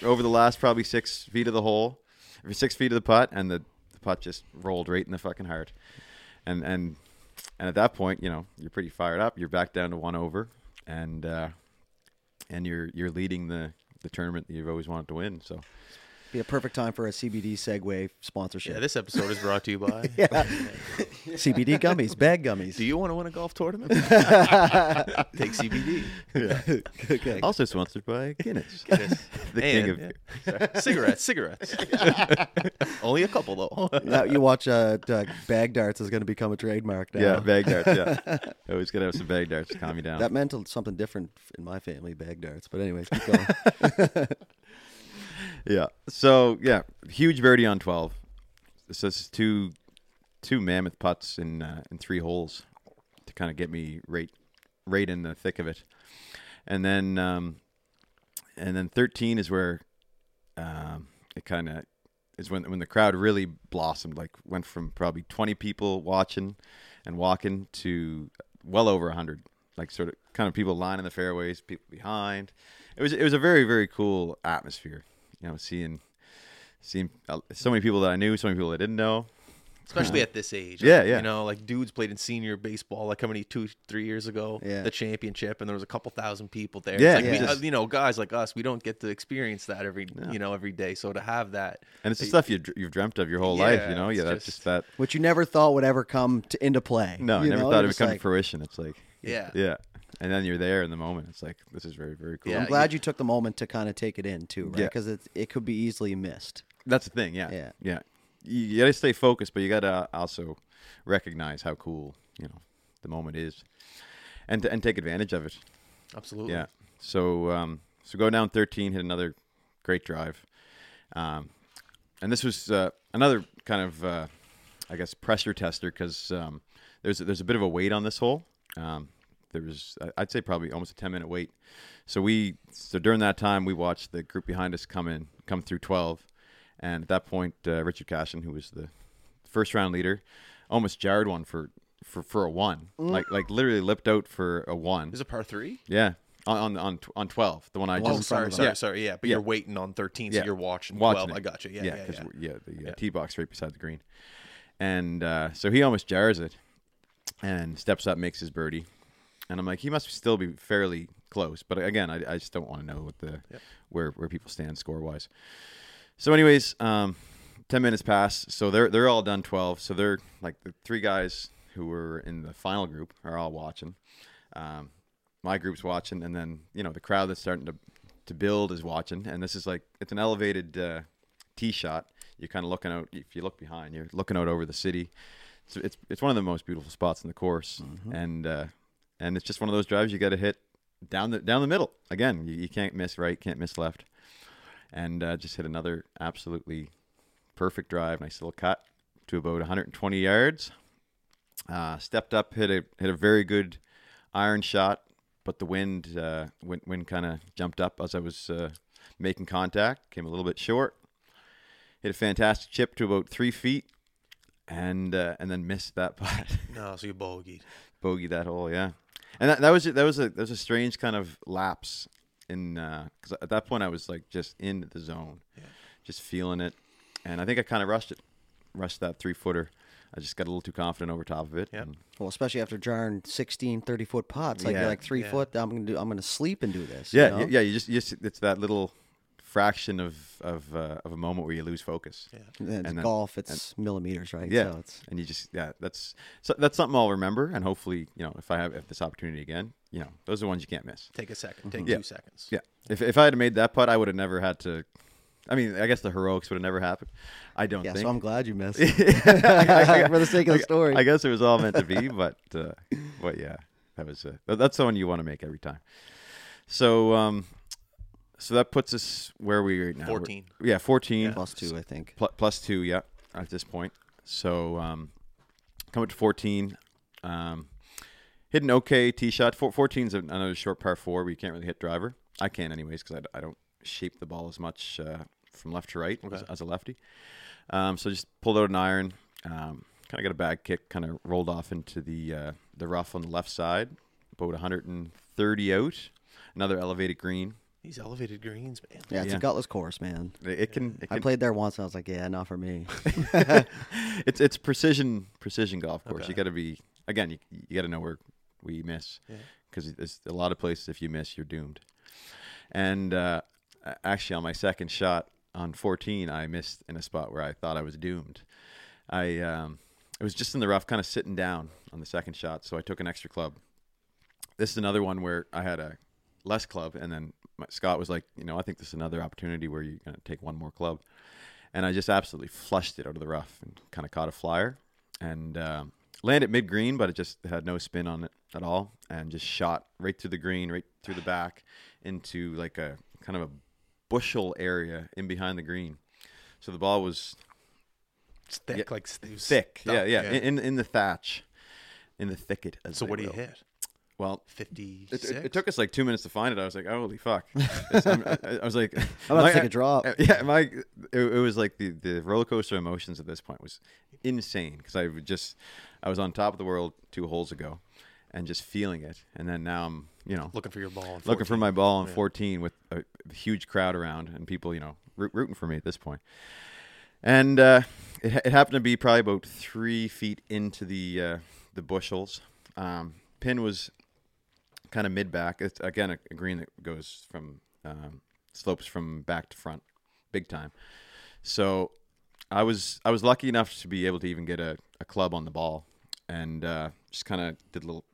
over the last probably six feet of the hole, or six feet of the putt, and the, the putt just rolled right in the fucking heart. And and and at that point, you know, you're pretty fired up. You're back down to one over, and uh, and you're you're leading the the tournament that you've always wanted to win. So Be a perfect time for a CBD segue sponsorship. Yeah, this episode is brought to you by. CBD gummies, bag gummies. Do you want to win a golf tournament? Take CBD. okay. also sponsored by Guinness, Guinness. the king of And, yeah. cigarettes, cigarettes. Only a couple though. now you watch uh, uh, bag darts is going to become a trademark now. yeah bag darts. Yeah, always gotta have some bag darts to calm you down. That meant something different in my family, bag darts. But anyways, keep going. Yeah. So yeah, huge birdie on twelve. So this is two two mammoth putts in uh, in three holes to kind of get me right right in the thick of it, and then um, and then thirteen is where um, it kind of is when when the crowd really blossomed. Like went from probably 20 people watching and walking to well over 100. Like sort of kind of people lining the fairways, people behind. It was it was a very very cool atmosphere. You know, seeing seeing uh, so many people that I knew, so many people I didn't know. especially at this age. Yeah, Like, yeah. You know, like dudes played in senior baseball, like how many two, three years ago, Yeah. the championship, and there was a couple thousand people there. Yeah, It's like we- yeah. uh, you know, guys like us, we don't get to experience that every, you know, every day. So to have that, And it's the stuff you you've dreamt of your whole life. You know, yeah, that's just- just that. Which you never thought would ever come to, into play. No, I you never know? thought You're it would come like, to fruition. It's like, Yeah. yeah, and then you're there in the moment. It's like this is very, very cool. Yeah, I'm glad you took the moment to kind of take it in too, right? Yeah. Because it it could be easily missed. That's the thing. Yeah, Yeah. yeah. You, you got to stay focused, but you got to also recognize how cool you know the moment is, and and take advantage of it. absolutely. Yeah. So um, so go down 13, hit another great drive, um, and this was uh, another kind of uh, I guess pressure tester because um, there's there's a bit of a wait on this hole. Um, there was I- I'd say probably almost a 10 minute wait. So we so during that time we watched the group behind us come in come through 12, and at that point uh, Richard Cashin, who was the first round leader, almost jarred one for. For, for a one, like like literally lipped out for a one. Is it par three? Yeah, on on on, tw- on twelve, the one I Well, Oh, just sorry, sorry, Yeah. sorry. Yeah, but Yeah. you're waiting on 13, so Yeah. you're watching, watching 12. it. I got you. Yeah, yeah, yeah, 'cause yeah. yeah, the uh, Yeah. tee box right beside the green, and uh, so he almost jars it, and steps up, makes his birdie, and I'm like, he must still be fairly close, but again, I, I just don't want to know what the Yep. where where people stand score wise. So, anyways, um, ten minutes pass, so they're they're all done twelve, so they're like the three guys who were in the final group are all watching. Um, my group's watching, and then you know the crowd that's starting to to build is watching, and this is like it's an elevated uh, tee shot. You're kind of looking out. If you look behind, you're looking out over the city. So it's it's one of the most beautiful spots in the course, and uh, and it's just one of those drives you got to hit down the down the middle. Again, you, you can't miss right, can't miss left, and uh, just hit another absolutely perfect drive. Nice little cut to about 120 yards. Uh, stepped up, hit a hit a very good iron shot, but the wind uh, wind, wind kind of jumped up as I was uh, making contact. Came a little bit short. Hit a fantastic chip to about three feet, and uh, and then missed that putt. No, so you bogeyed. Bogey that hole, yeah. And that, that was that was a that was a strange kind of lapse in uh, because at that point I was like just in the zone, Yeah. just feeling it, and I think I kind of rushed it, rushed that three footer. I just got a little too confident over top of it. Yep. and- Well, especially after jarring 16, 30 foot pots, Like Yeah. you're like three Yeah. foot. I'm gonna do. I'm gonna sleep and do this. Yeah, you know? yeah. You just, you just it's that little fraction of of uh, of a moment where you lose focus. Yeah. And it's And then- golf. It's millimeters, right? Yeah, So it's and you just yeah, that's so that's something I'll remember, and hopefully, you know, if I have if this opportunity again, you know, those are the ones you can't miss. Take a 2nd Take Mm-hmm. Yeah. two seconds. Yeah, if if I had made that putt, I would have never had to. I mean, I guess the heroics would have never happened. I don't yeah. think. So I'm glad you missed. I- I- For the sake of the story. I guess it was all meant to be, but uh, but yeah, that was uh, that's the one you want to make every time. So um, so that puts us where we are right now. We're- 14. Yeah, fourteen Plus two, I think. Pl- plus two, yeah, at this point. So um, come up to 14. Um, hit an okay tee shot. 14 is another short par four, but you can't really hit driver. I can, anyways, because I, I don't shape the ball as much uh, from left to right as, Okay. as a lefty. Um, so just pulled out an iron. Um, kind of got a bad kick. Kind of rolled off into the uh, the rough on the left side, about 130 out. Another elevated green. These elevated greens, man. Yeah, it's Yeah. a gutless course, man. It, it can. I played there once. and I was like, yeah, not for me. it's it's precision precision golf course. Okay. You got to be again. You you got to know where we miss Yeah. because there's a lot of places. If you miss, you're doomed. And uh, a- actually, on my second shot on 14, I missed in a spot where I thought I was doomed. I um, it was just in the rough, kind of sitting down on the second shot, so I took an extra club. This is another one where I had a less club, and then my, Scott was like, you know, I think this is another opportunity where you're gonna take one more club and I just absolutely flushed it out of the rough and kind of caught a flyer and um, landed mid green, but it just had no spin on it at all, and just shot right through the green, right through the back into like a kind of a bushel area in behind the green. So the ball was It's thick, Yeah. like thick, stuck, yeah, yeah, In, in in the thatch, in the thicket. As So what do you hit? Well, 56. it, it, it took us like two minutes to find it. I was like, holy fuck! I, I was like, I'm about to take a drop. Yeah, my it, it was like the the roller coaster emotions at this point was insane because I just I was on top of the world two holes ago, and just feeling it, and then now I'm you know looking for your ball. looking for my ball on Yeah. 14 with a huge crowd around and people, you know, root, rooting for me at this point. And uh, it, it happened to be probably about three feet into the uh, the bushels. Um, pin was kind of mid back. It's again a, a green that goes from um, slopes from back to front, big time. So I was I was lucky enough to be able to even get a, a club on the ball, and uh, just kind of did a little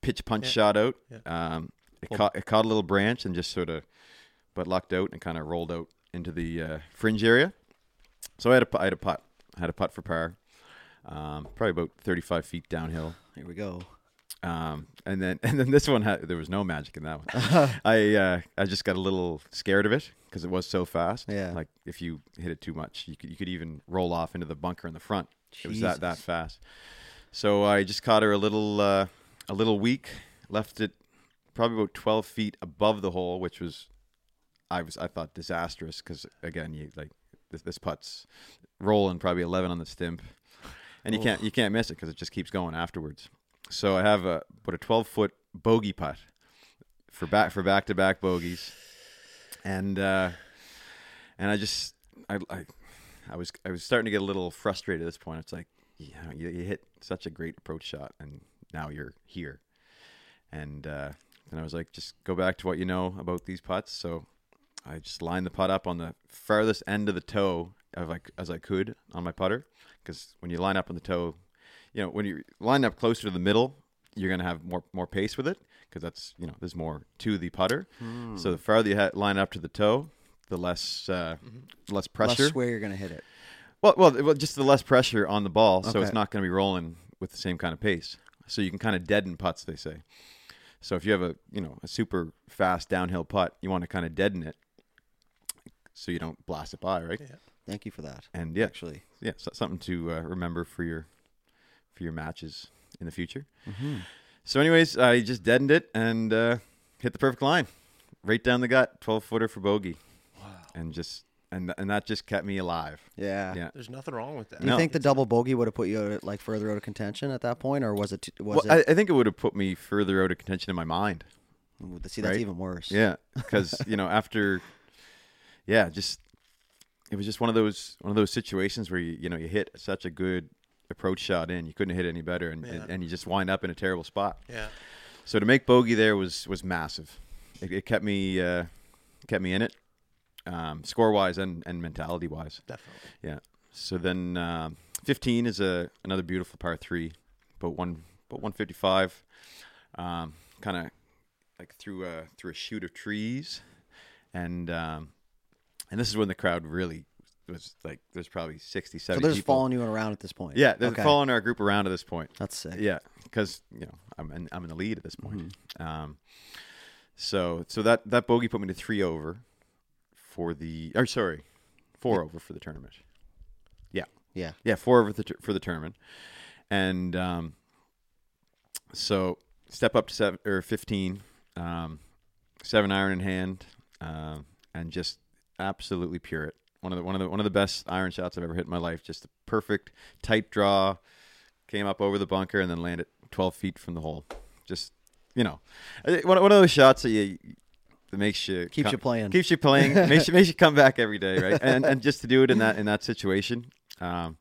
pitch punch Yeah. shot out. Yeah. Um, it Well- caught it caught a little branch and just sort of, but lucked out and kind of rolled out into the uh, fringe area. So I had a pu- had a putt. I had a putt for par, um, probably about 35 feet downhill. Here we go. Um, and then and then this one had there was no magic in that one. I uh, I just got a little scared of it because it was so fast. Yeah. Like if you hit it too much, you could you could even roll off into the bunker in the front. It was that that fast. So I just caught her a little uh, a little weak. Left it probably about 12 feet above the hole, which was I was I thought disastrous because again you like this, this putt's rolling probably 11 on the stimp, and you can't you can't miss it because it just keeps going afterwards. So I have a but a 12 foot bogey putt for back for back to back bogeys, and uh, and I just I, I I was I was starting to get a little frustrated at this point. It's like yeah, you, you hit such a great approach shot, and now you're here, and uh, and I was like, just go back to what you know about these putts. So I just lined the putt up on the farthest end of the toe of like as I could on my putter, because when you line up on the toe, you know when you line up closer to the middle, you're gonna have more more pace with it because that's you know there's more to the putter. So the farther you ha- line up to the toe, the less uh, less pressure. Less where you're gonna hit it. Well, well, well, just the less pressure on the ball, so it's not going to be rolling with the same kind of pace. So you can kind of deaden putts, they say. So if you have a you know a super fast downhill putt, you want to kind of deaden it, so you don't blast it by, right? Yeah. Thank you for that. And yeah, Actually, yeah, so, something to uh, remember for your for your matches in the future. Mm-hmm. So, anyways, I just deadened it and uh, hit the perfect line, right down the gut, twelve footer for bogey, Wow. and just and and that just kept me alive. yeah. Yeah. There's nothing wrong with that. Do you No. think the double bogey would have put you out, like further out of contention at that point, or was it? t- Was well, it? I, I think it would have put me further out of contention in my mind. See, that's right? even worse. Yeah, because you know after, yeah, just it was just one of those one of those situations where you you know you hit such a good approach shot in, you couldn't hit any better, and Yeah. and, you just wind up in a terrible spot. Yeah. So to make bogey there was was massive. It, it kept me uh, kept me in it, um, score wise and and mentality wise. Definitely. Yeah. So then um, 15 is a another beautiful par three, but one but 155, um, kind of like through a through a chute of trees, and um, and this is when the crowd really was like there's probably 60, So 70 they're just people. following you around at this point. yeah, they're Okay. following our group around at this point. That's sick. Yeah, because you know I'm in, I'm in the lead at this point. Mm-hmm. Um, so so that that bogey put me to three over for the or sorry, four over for the tournament. Yeah, Yeah. yeah, four over the for the tournament, and um, so step up to seven or fifteen, um, seven iron in hand, um, and just absolutely pure it. One of the one of the one of the best iron shots I've ever hit in my life. Just a perfect tight draw, came up over the bunker and then landed twelve feet from the hole. Just you know, one one of those shots that you that makes you Keeps come- you playing. keeps you playing, makes you makes you come back every day, right? And and just to do it in that in that situation, um,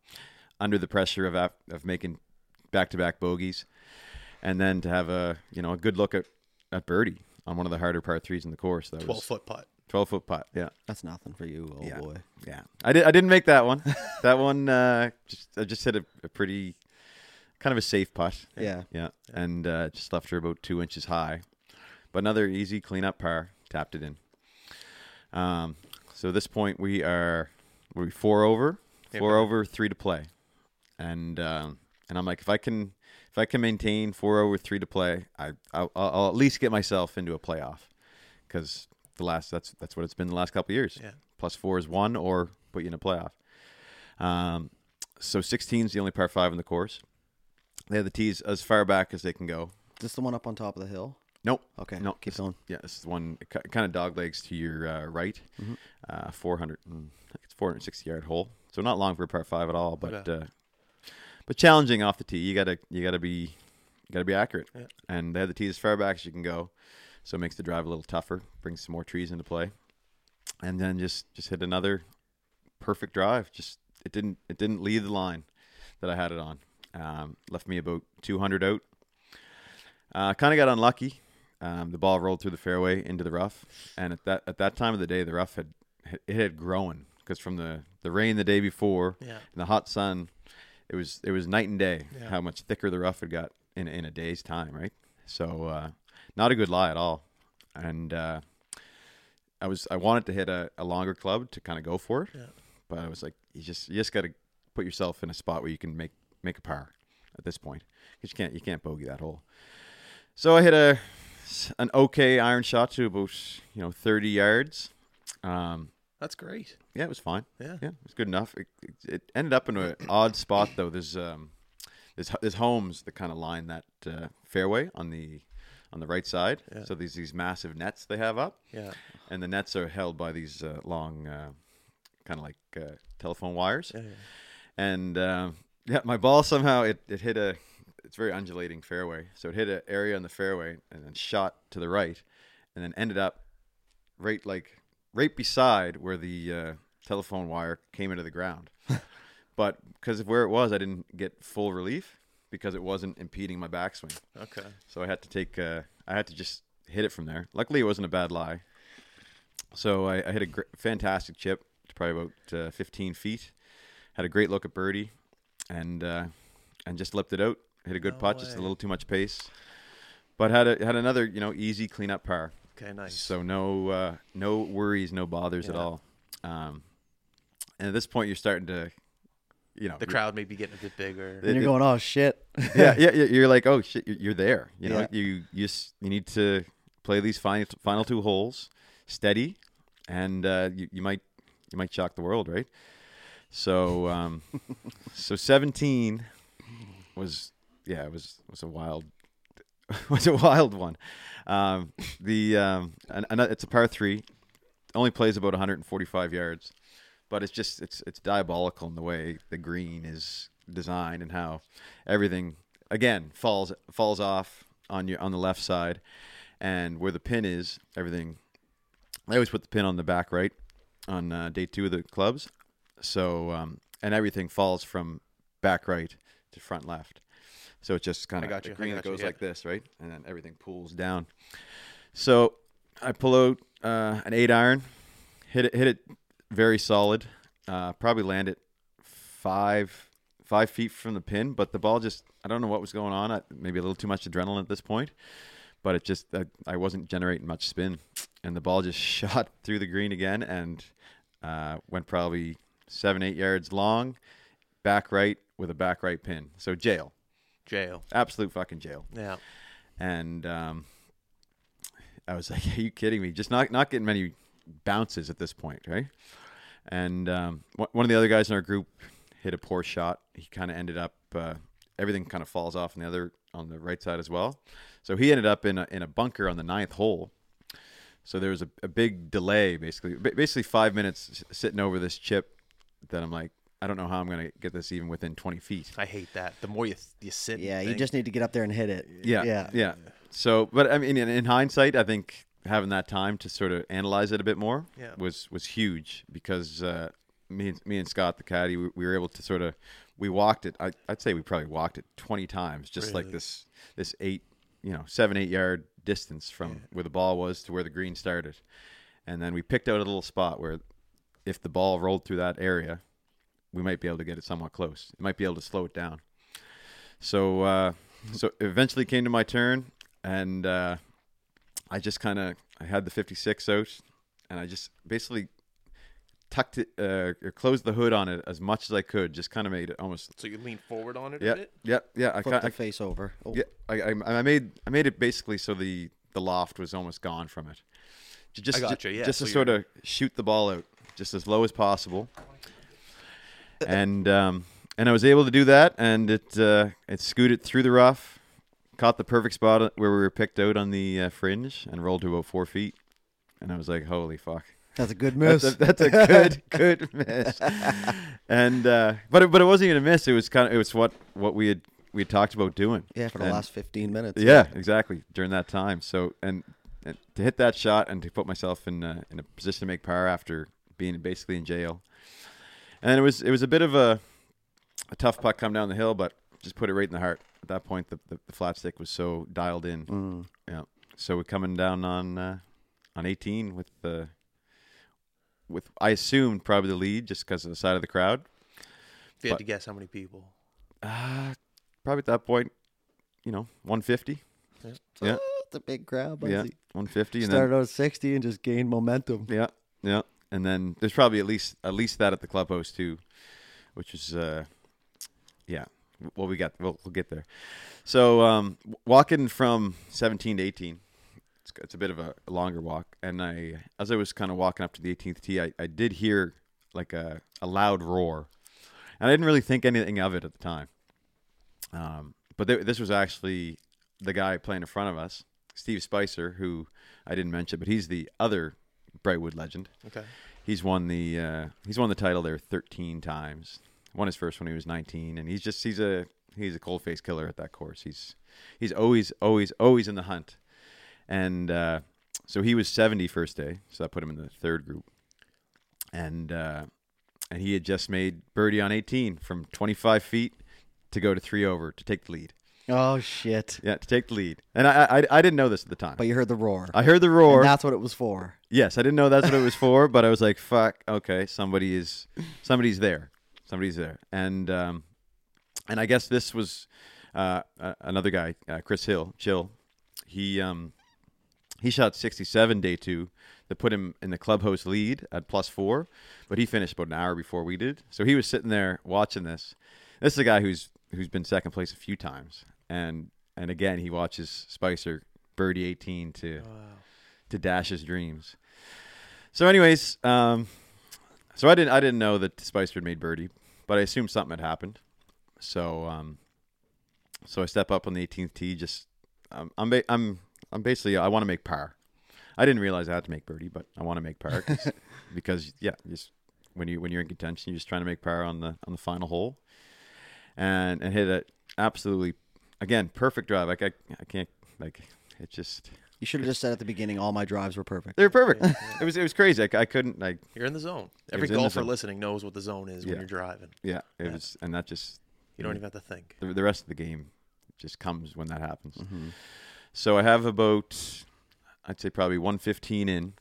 under the pressure of of making back to back bogeys, and then to have a you know a good look at at birdie on one of the harder par threes in the course. That Twelve was foot putt. Twelve foot putt. Yeah, That's nothing for you, oh Yeah. boy. yeah. I did I didn't make that one. that one uh, just I just hit a, a pretty kind of a safe putt. Yeah. Yeah, and uh, just left her about two inches high, but another easy cleanup par, tapped it in. Um, so at this point we are we four over, Yeah, four brother. over, three to play, and um, and I'm like if I can if I can maintain four over, three to play, I I'll, I'll I'll at least get myself into a playoff, because the last that's that's what it's been the last couple of years. Yeah. Plus four is one or put you in a playoff. Um, so 16 is the only par five in the course. They have the tees as far back as they can go. Is this the one up on top of the hill? Nope. Okay, No. keep this- going. Yeah, this is one kind of dog legs to your uh, right. Mm-hmm. Uh, 400. and- I think it's 460 yard hole. So not long for a par five at all, but Okay. uh, but challenging off the tee. You gotta you gotta be you gotta be accurate. Yeah. And they have the tee as far back as you can go, so it makes the drive a little tougher. Brings some more trees into play, and then just just hit another perfect drive. Just it didn't it didn't leave the line that I had it on. Um, left me about 200 out. Uh, kind of got unlucky. Um, the ball rolled through the fairway into the rough, and at that at that time of the day, the rough had it had grown because from the, the rain the day before Yeah. and the hot sun, it was it was night and day Yeah. how much thicker the rough had got in in a day's time, right? So uh, not a good lie at all, and uh, I was I wanted to hit a, a longer club to kind of go for it, Yeah. but I was like, you just you just got to put yourself in a spot where you can make make a par at this point because you can't you can't bogey that hole. So I hit a an okay iron shot to about you know 30 yards. Um, That's great. yeah, it was fine. Yeah. Yeah, it was good enough. It, it, it ended up in an odd spot though. There's um, there's there's homes that kind of line that uh, fairway on the on the right side. Yeah. So these these massive nets they have up, Yeah. and the nets are held by these uh, long, uh, kind of like uh, telephone wires. Yeah. yeah. And um, yeah, my ball somehow it, it hit a it's very undulating fairway, so it hit an area on the fairway and then shot to the right, and then ended up right like right beside where the uh, telephone wire came into the ground. but because of where it was, I didn't get full relief because it wasn't impeding my backswing. Okay. So I had to take, uh, I had to just hit it from there. Luckily, it wasn't a bad lie. So I, I hit a gr- fantastic chip, to probably about uh, 15 feet. Had a great look at birdie, and uh, and just lipped it out. Hit a good No putt, just a little too much pace, but had a, had another you know easy cleanup par. Okay. Nice. So no uh, no worries, no bothers at all. Um, and at this point, you're starting to, you know, the crowd may be getting a bit bigger. It- And you're going, oh shit. yeah, yeah, yeah, you're like, oh shit, you're, you're there. You know, Yeah. you you you need to play these final final two holes steady, and uh, you you might you might shock the world, right? So um, so 17 was yeah, it was was a wild was a wild one. Um, the um, and, and it's a par three, only plays about 145 yards, but it's just it's it's diabolical in the way the green is designed and how everything again falls falls off on your on the left side, and where the pin is, everything. I always put the pin on the back right on uh, day two of the clubs, so um, and everything falls from back right to front left. So it just kind of got the you, I green got that you, goes yeah. like this, right, and then everything pulls down. So I pull out uh, an eight iron, hit it, hit it very solid. Uh, probably land it five five feet from the pin, but the ball just I don't know what was going on. I, maybe a little too much adrenaline at this point, but it just I, I wasn't generating much spin, and the ball just shot through the green again and uh, went probably seven eight yards long, back right with a back right pin. So jail, Jail. absolute fucking jail Yeah. and um, I was like, "Are you kidding me?" Just not not getting many bounces at this point, right? And um, one one of the other guys in our group hit a poor shot. He kind of ended up uh, everything kind of falls off on the other on the right side as well. So he ended up in a, in a bunker on the ninth hole. So there was a, a big delay, basically, ba- basically five minutes sitting over this chip. That I'm like, I don't know how I'm gonna get this even within 20 feet. I hate that. The more you you sit. and Yeah, you think- just need to get up there and hit it. Yeah, Yeah. yeah. So, but I mean, in, in hindsight, I think having that time to sort of analyze it a bit more Yeah. was was huge because uh, me and me and Scott, the caddy, we, we were able to sort of we walked it. I, I'd say we probably walked it twenty times, just like this this eight, you know, seven eight yard distance from where the ball was to where the green started, and then we picked out a little spot where if the ball rolled through that area, we might be able to get it somewhat close. It might be able to slow it down. So uh, so eventually came to my turn, and uh, I just kind of I had the 56 out, and I just basically tucked it uh, or closed the hood on it as much as I could. Just kind of made it almost. So you lean forward on it a Yeah, bit. yeah, yeah. I Flip kind the I, face over. Oh, yeah, I, I, I made I made it basically so the the loft was almost gone from it. Just, I ju- gotcha, yeah, just so to you're- sort of shoot the ball out just as low as possible, and um, and I was able to do that, and it uh, it scooted through the rough, caught the perfect spot where we were picked out on the uh, fringe and rolled to about four feet, and I was like, "Holy fuck!" That's a good miss. That's a, that's a good good miss. And uh, but it, but it wasn't even a miss. It was kind of it was what what we had we had talked about doing. yeah, for the And- last 15 minutes. Yeah, exactly. During that time, so and, and to hit that shot and to put myself in uh, in a position to make par after being basically in jail, and it was it was a bit of a a tough putt come down the hill, but just put it right in the heart. At that point, the the, the flat stick was so dialed in. Mm. Yeah. So we're coming down on uh, on 18 with the with I assumed probably the lead just because of the side of the crowd. If you had to guess how many people. Uh, probably at that point, you know, 150. Yeah. It's a big crowd. Yeah, 150, and then Started out at 60 and just gained momentum. Yeah, yeah, and then there's probably at least at least that at the clubhouse too, which is uh, yeah. Well, we got we'll, we'll get there. So um, walking from 17 to 18, it's, it's a bit of a longer walk, and I as I was kind of walking up to the 18th tee, I, I did hear like a, a loud roar, and I didn't really think anything of it at the time. Um, but th- this was actually the guy playing in front of us, Steve Spicer, who I didn't mention, but he's the other Brightwood legend. Okay. He's won the uh, he's won the title there 13 times. Won his first when he was 19, and he's just he's a he's a cold face killer at that course. He's he's always always always in the hunt, and uh, so he was 70 first day, so that put him in the third group, and uh, and he had just made birdie on 18 from 25 feet to go to three over to take the lead. Oh, shit. Yeah, to take the lead, and I I, I didn't know this at the time. But you heard the roar. I heard the and roar. that's what it was for. Yes, I didn't know that's what it was for, but I was like, "Fuck, okay, somebody is, somebody's there, somebody's there," and um, and I guess this was uh, another guy, uh, Chris Hill, Chill. He um, he shot 67 day two that put him in the clubhouse lead at plus four, but he finished about an hour before we did. So he was sitting there watching this. This is a guy who's who's been second place a few times, and and again he watches Spicer birdie 18 to Wow. to dash his dreams. So, anyways, um, so I didn't I didn't know that Spicer had made birdie, but I assumed something had happened. So, um, so I step up on the 18th tee. Just um, I'm ba- I'm I'm basically I want to make par. I didn't realize I had to make birdie, but I want to make par because yeah, just when you when you're in contention, you're just trying to make par on the on the final hole, and and hit it absolutely again perfect drive. Like I I can't like it just You should have just said at the beginning, all my drives were perfect. they're perfect. It was it was crazy. I, I couldn't like You're in the zone. Every was in the golfer zone. listening knows what the zone is when you're driving. yeah. It Yeah. was and that just You don't even have to think. the, the rest of the game just comes when that happens. Mm-hmm. So I have about I'd say probably 115 in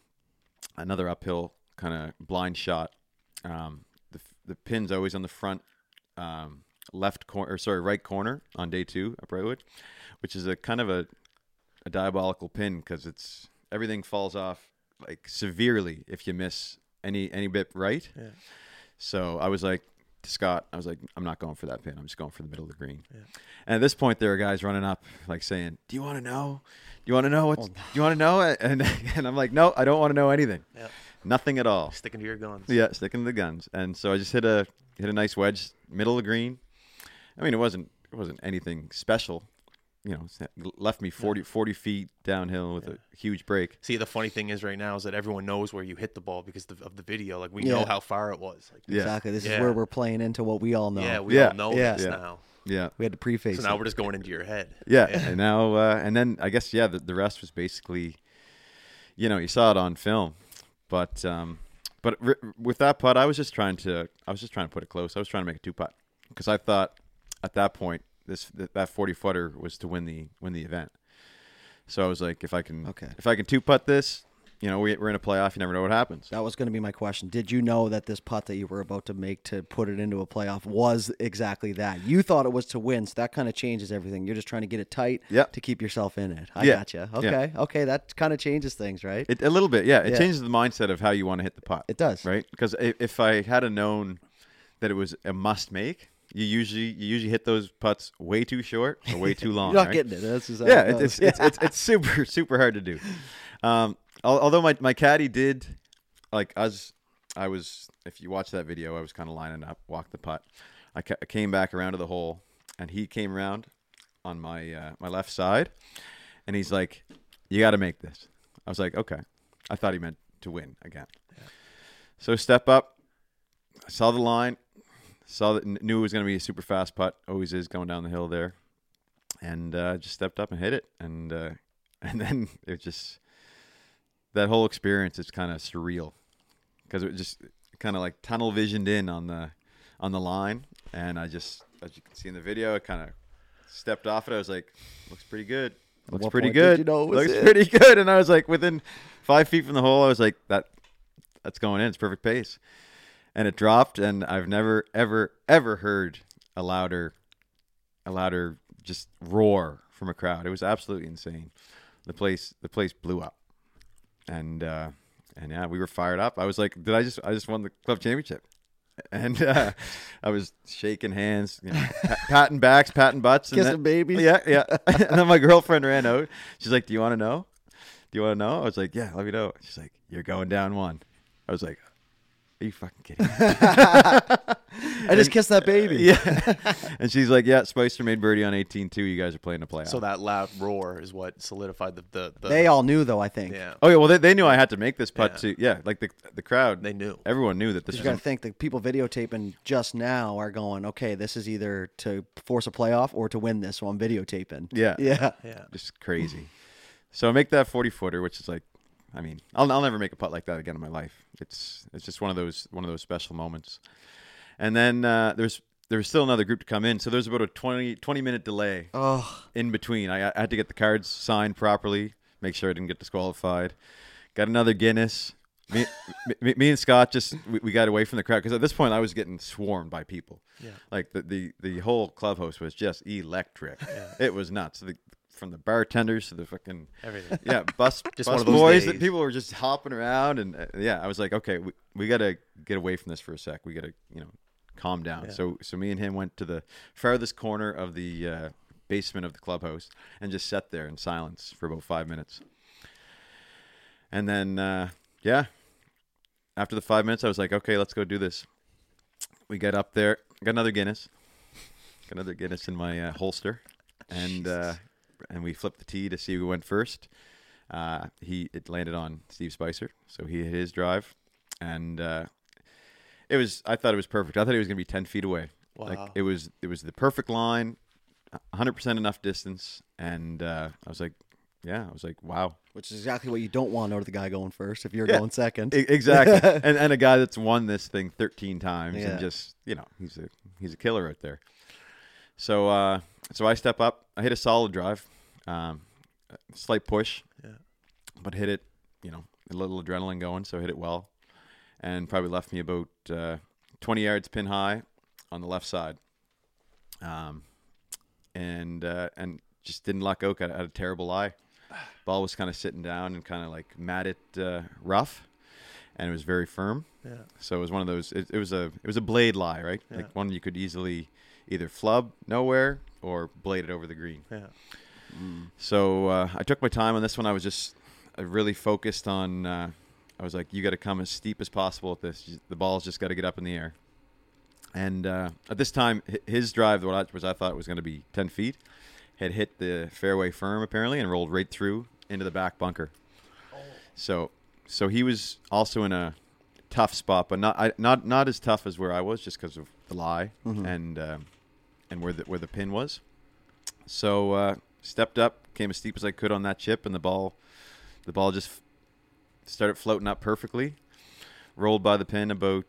another uphill kind of blind shot. Um, the the pin's always on the front um, left corner or sorry right corner on day two at Brightwood, which is a kind of a a diabolical pin because it's everything falls off like severely if you miss any any bit right. Yeah. So I was like to Scott, I was like, I'm not going for that pin. I'm just going for the middle of the green. Yeah. And at this point, there are guys running up, like saying, "Do you want to know? Do you want to know what? Oh, Do you want to know?" And and I'm like, "No, I don't want to know anything. Yeah. Nothing at all." Sticking to your guns. Yeah, sticking to the guns. And so I just hit a hit a nice wedge, middle of the green. I mean, it wasn't it wasn't anything special. You know, left me 40, 40 feet downhill with Yeah. a huge break. See, the funny thing is right now is that everyone knows where you hit the ball because of of the video. Like we Yeah. know how far it was. Like, Yeah. Exactly. This Yeah. is where we're playing into what we all know. yeah, we Yeah. all know Yeah. this Yeah. now. Yeah. We had to preface. So now it. we're just going into your head. Yeah, and now uh, and then I guess yeah, the, the rest was basically, you know, you saw it on film, but um, but r- with that putt, I was just trying to I was just trying to put it close. I was trying to make a two putt because I thought at that point this that, that forty footer was to win the win the event. So I was like, if I can Okay. if I can two putt this, you know, we, we're in a playoff. You never know what happens. That was going to be my question. Did you know that this putt that you were about to make to put it into a playoff was exactly that? You thought it was to win, so that kind of changes everything. You're just trying to get it tight Yep. to keep yourself in it. I Yeah. gotcha. Yeah. Okay. Okay. That kind of changes things, right? It, a little bit, yeah. It Yeah. changes the mindset of how you want to hit the putt. It does. right? Because if, if I had a known that it was a must make, you usually you usually hit those putts way too short or way too long. You're not right? getting it. That's yeah, it it, it's, it's it's it's super super hard to do. Um, although my my caddy did like as I was, if you watch that video, I was kind of lining up, walk the putt. I, ca- I came back around to the hole, and he came around on my uh, my left side, and he's like, "You got to make this." I was like, "Okay." I thought he meant to win again. So step up, I saw the line, saw that knew it was going to be a super fast putt. Always is going down the hill there, and uh, just stepped up and hit it, and uh, and then it just that whole experience is kind of surreal because it was just kind of like tunnel visioned in on the on the line, and I just as you can see in the video, I kind of stepped off it. I was like, looks pretty good. Looks pretty good. you know it looks it? pretty good. And I was like, within five feet from the hole, I was like, that that's going in. It's perfect pace. And it dropped, and I've never, ever, ever heard a louder, a louder just roar from a crowd. It was absolutely insane. The place, the place blew up, and uh, and yeah, we were fired up. I was like, did I just, I just won the club championship, and uh, I was shaking hands, you know, pat- patting backs, patting butts, and Kissing then- babies. Yeah, yeah. and then my girlfriend ran out. She's like, "Do you want to know? Do you want to know?" I was like, "Yeah, let me know." She's like, "You're going down one." I was like, "Are you fucking kidding?" me?" I just kissed that baby. yeah. and she's like, "Yeah, Spicer made birdie on 18 too. You guys are playing a playoff." So that loud roar is what solidified the the, the They all knew though. I think. yeah Oh yeah, well they, they knew I had to make this putt Yeah. too. Yeah, like the the crowd, they knew. everyone knew that this was. You was got to think the people videotaping just now are going, okay, this is either to force a playoff or to win this. So I'm videotaping. Yeah. Yeah. Yeah. just crazy. so I make that 40 footer, which is like, I mean, I'll, I'll never make a putt like that again in my life. It's it's just one of those one of those special moments. And then uh, there's there was still another group to come in, so there's about a 20, 20 minute delay Oh, in between. I, I had to get the cards signed properly, make sure I didn't get disqualified. Got another Guinness. Me, me, me and Scott just we, we got away from the crowd because at this point I was getting swarmed by people. Yeah. Like the the, the whole clubhouse was just electric. It was nuts. The, from the bartenders to the fucking Everything. yeah bus Just bus one of those boys days. that people were just hopping around and uh, yeah I was like okay we, we got to get away from this for a sec. We got to you know calm down. Yeah. So so me and him went to the farthest corner of the uh, basement of the clubhouse and just sat there in silence for about five minutes. And then uh, yeah, after the five minutes, I was like, okay, let's go do this. We get up there, got another Guinness, got another Guinness in my uh, holster, and uh, and we flipped the tee to see who went first. Uh, he it landed on Steve Spicer, so he hit his drive, and uh, it was. I thought it was perfect. I thought he was going to be ten feet away. Like Wow. it was. It was the perfect line, hundred percent enough distance, and uh, I was like, yeah, I was like, wow, which is exactly what you don't want out of the guy going first if you're Yeah. going second. E- exactly. and and a guy that's won this thing 13 times Yeah. and just you know he's a he's a killer out there. So uh, so I step up. I hit a solid drive, um, slight push, Yeah. but hit it. You know, a little adrenaline going, so hit it well, and probably left me about uh, 20 yards pin high on the left side. Um, and uh, and just didn't luck out. Got had a terrible lie. Ball was kind of sitting down and kind of like matted uh, rough, and it was very firm. Yeah. So it was one of those. It, it was a it was a blade lie, right? Yeah. Like one you could easily either flub nowhere or blade it over the green. Yeah. So uh, I took my time on this one. I was just I really focused on. Uh, I was like, you got to come as steep as possible with this. The ball's just got to get up in the air. And uh, at this time, his drive, what I, was I thought was going to be ten feet, had hit the fairway firm apparently and rolled right through into the back bunker. So, so he was also in a tough spot, but not I, not not as tough as where I was, just because of the lie and um, and where the where the pin was. So uh, stepped up, came as steep as I could on that chip, and the ball, the ball just started floating up perfectly. Rolled by the pin about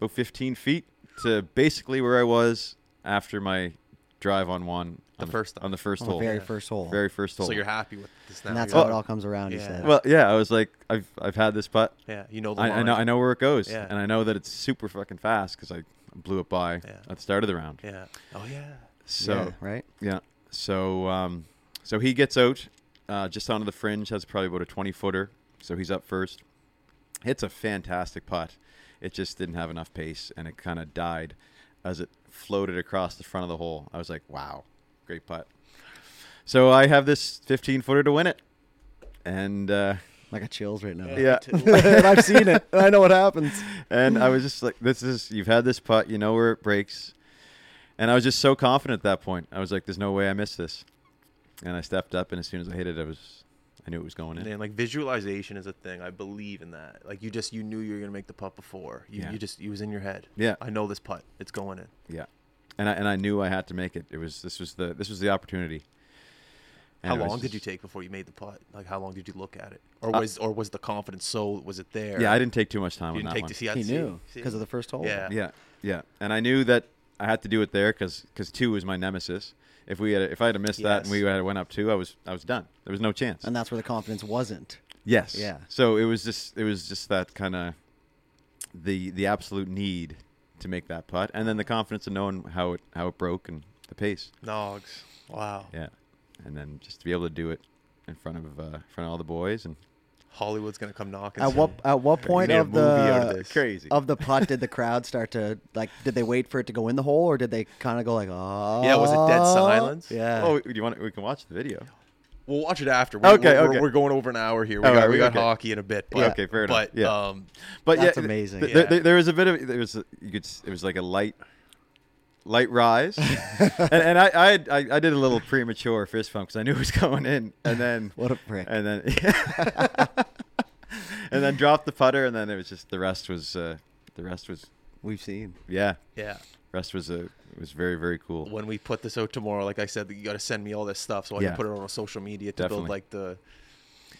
about 15 feet to basically where I was after my drive on one The on first on the first on the hole, very Yeah. first hole. very first hole. So you're happy with this now? and that's You're- how it all comes around, he Yeah. said. well, yeah, I was like, I've I've had this putt. Yeah. You know the I, I know I know where it goes, Yeah. and I know that it's super fucking fast because I blew it by Yeah. at the start of the round. Yeah. Oh yeah. So yeah, right? Yeah. So um, so he gets out uh, just onto the fringe, has probably about a 20 footer. So he's up first. Hits a fantastic putt. It just didn't have enough pace, and it kind of died as it floated across the front of the hole. I was like, wow, great putt. So I have this 15 footer to win it. And uh, I got chills right now. yeah, and I've seen it. And I know what happens. and I was just like, "This is you've had this putt, you know where it breaks." And I was just so confident at that point. I was like, "There's no way I missed this," and I stepped up, and as soon as I hit it, I was, I knew it was going in. And like visualization is a thing. I believe in that. Like you just you knew you were gonna make the putt before. You, Yeah. you just it was in your head. Yeah. I know this putt. It's going in. Yeah, and I and I knew I had to make it. It was this was the this was the opportunity. And how it was long did you take before you made the putt? Like how long did you look at it? Or Uh, was or was the confidence so was it there? Yeah, I didn't take too much time You on didn't that take one. to see. He see- knew because of the first hole. Yeah. Yeah, yeah, and I knew that I had to do it there because because two was my nemesis. If we had if I had missed that and we had went up two, I was I was done. There was no chance. and that's where the confidence wasn't. yes. Yeah. So it was just it was just that kind of the the absolute need to make that putt, and then the confidence of knowing how it how it broke and the pace. Nogs. Wow. Yeah, and then just to be able to do it in front of uh, in front of all the boys and Hollywood's gonna come knocking. At soon. what at what point of movie out of the this. crazy. of the putt did the crowd start to like? Did they wait for it to go in the hole, or did they kind of go like, "Oh"? Yeah, was it dead silence? Yeah. oh, do you want? We can watch the video. We'll watch it after. We're, Okay, we're, okay. We're going over an hour here. We Oh, got are we we? got Okay. hockey in a bit. Yeah, okay, fair enough. But Yeah. um, But That's yeah, amazing. th- Yeah. There, there was a bit of there was a, you could it was like a light light rise, and, and I, I I I did a little premature fist pump because I knew it was going in, and then What a prick. and then and then dropped the putter, and then it was just the rest was uh, the rest was We've seen. yeah yeah. rest was a it was very very cool. When we put this out tomorrow, like I said, you got to send me all this stuff so I Yeah. can put it on social media to Definitely. build like the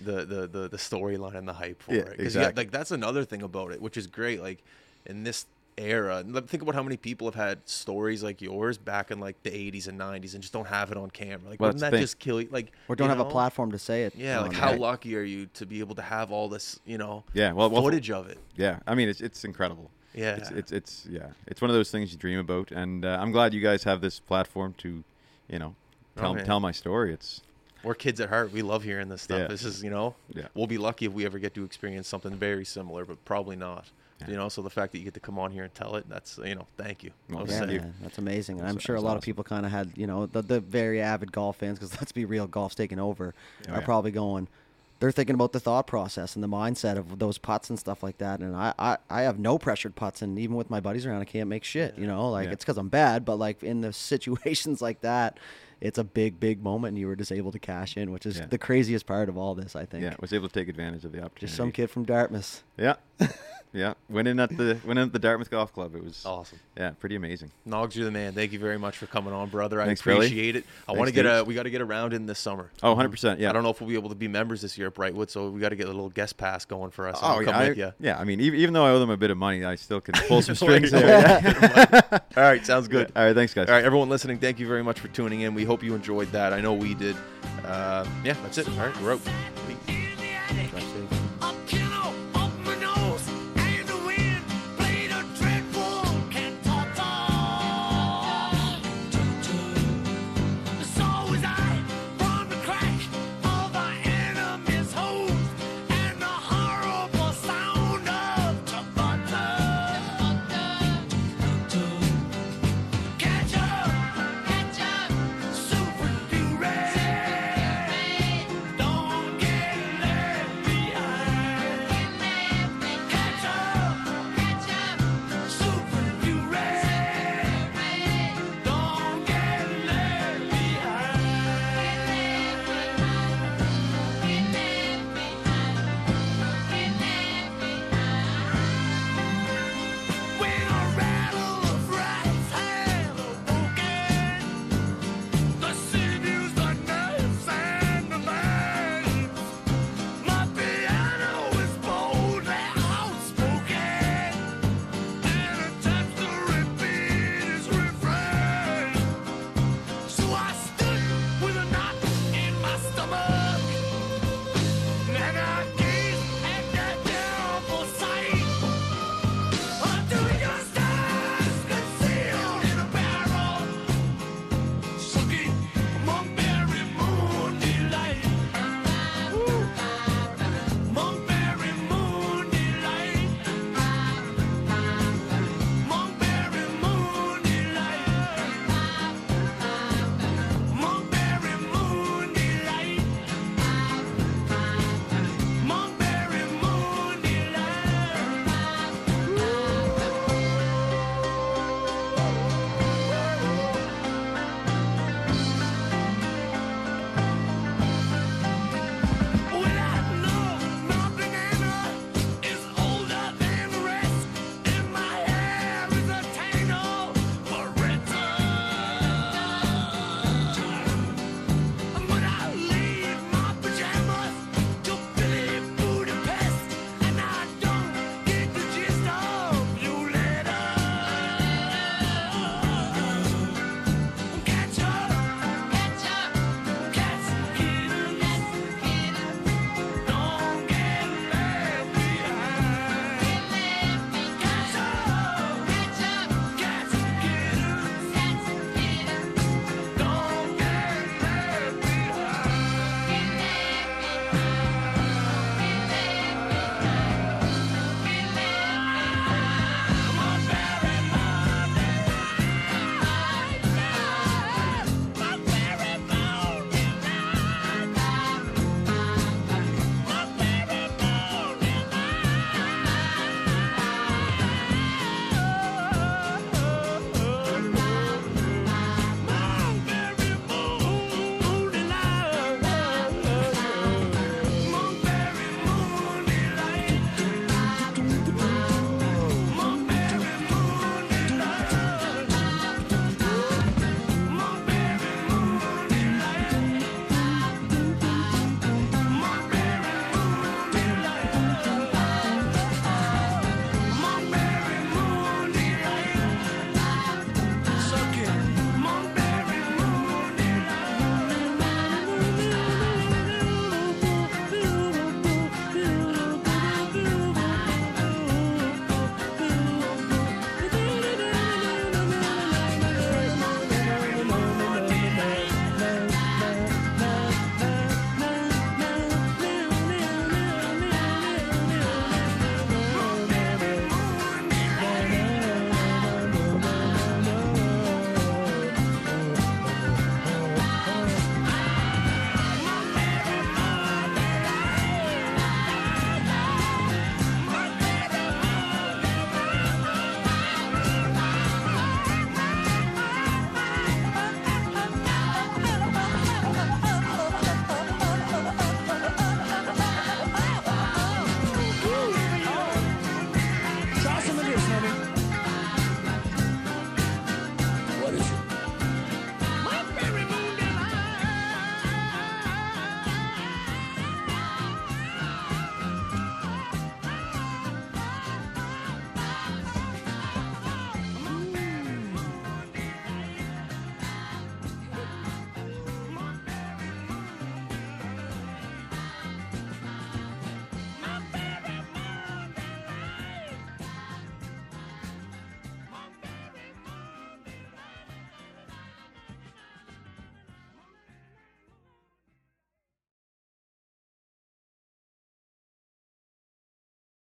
the the the, the storyline and the hype for Yeah, it. 'Cause you got- exactly. like that's another thing about it, which is great. Like in this era, and think about how many people have had stories like yours back in like the 80s and 90s and just don't have it on camera. Like Well, wouldn't that just kill you? Like Or don't you have a platform to say it. Yeah, like how right? lucky are you to be able to have all this, you know, Yeah, well, well, footage of it? yeah. I mean, it's it's incredible. Yeah. it's, it's it's yeah, it's one of those things you dream about, and uh, I'm glad you guys have this platform to, you know, tell Oh, tell my story. It's We're kids at heart. We love hearing this stuff. Yeah. This is, you know, Yeah. we'll be lucky if we ever get to experience something very similar, but probably not. Yeah. You know, so the fact that you get to come on here and tell it, that's, you know, thank you. Well, Yeah, man, that's amazing. And I'm sure a lot of people kind of had, you know, the, the very avid golf fans, because let's be real, golf's taking over, Oh, are yeah. probably going, they're thinking about the thought process and the mindset of those putts and stuff like that. And I, I, I have no pressured putts, and even with my buddies around, I can't make shit, you know, like Yeah. it's because I'm bad, but like in the situations like that, it's a big, big moment, and you were just able to cash in, which is Yeah. the craziest part of all this, I think. yeah, was able to take advantage of the opportunity. Just some kid from Dartmouth. Yeah, yeah. Winning at the winning at the Dartmouth Golf Club. It was Awesome. yeah, pretty amazing. Nogs, you're the man. Thank you very much for coming on, brother. I Thanks, Billy. appreciate it. I want to get a, we got to get around in this summer. Oh, 100 percent. Yeah. I don't know if we'll be able to be members this year at Brightwood, so we got to get a little guest pass going for us. Oh, I'll yeah, come I, you. yeah. I mean, even, even though I owe them a bit of money, I still can pull some strings there. yeah. All right, sounds good. All right, thanks, guys. All right, everyone listening, thank you very much for tuning in. We hope you enjoyed that. I know we did. Uh, yeah, that's it. All right, we're out. Peace. Drive safe.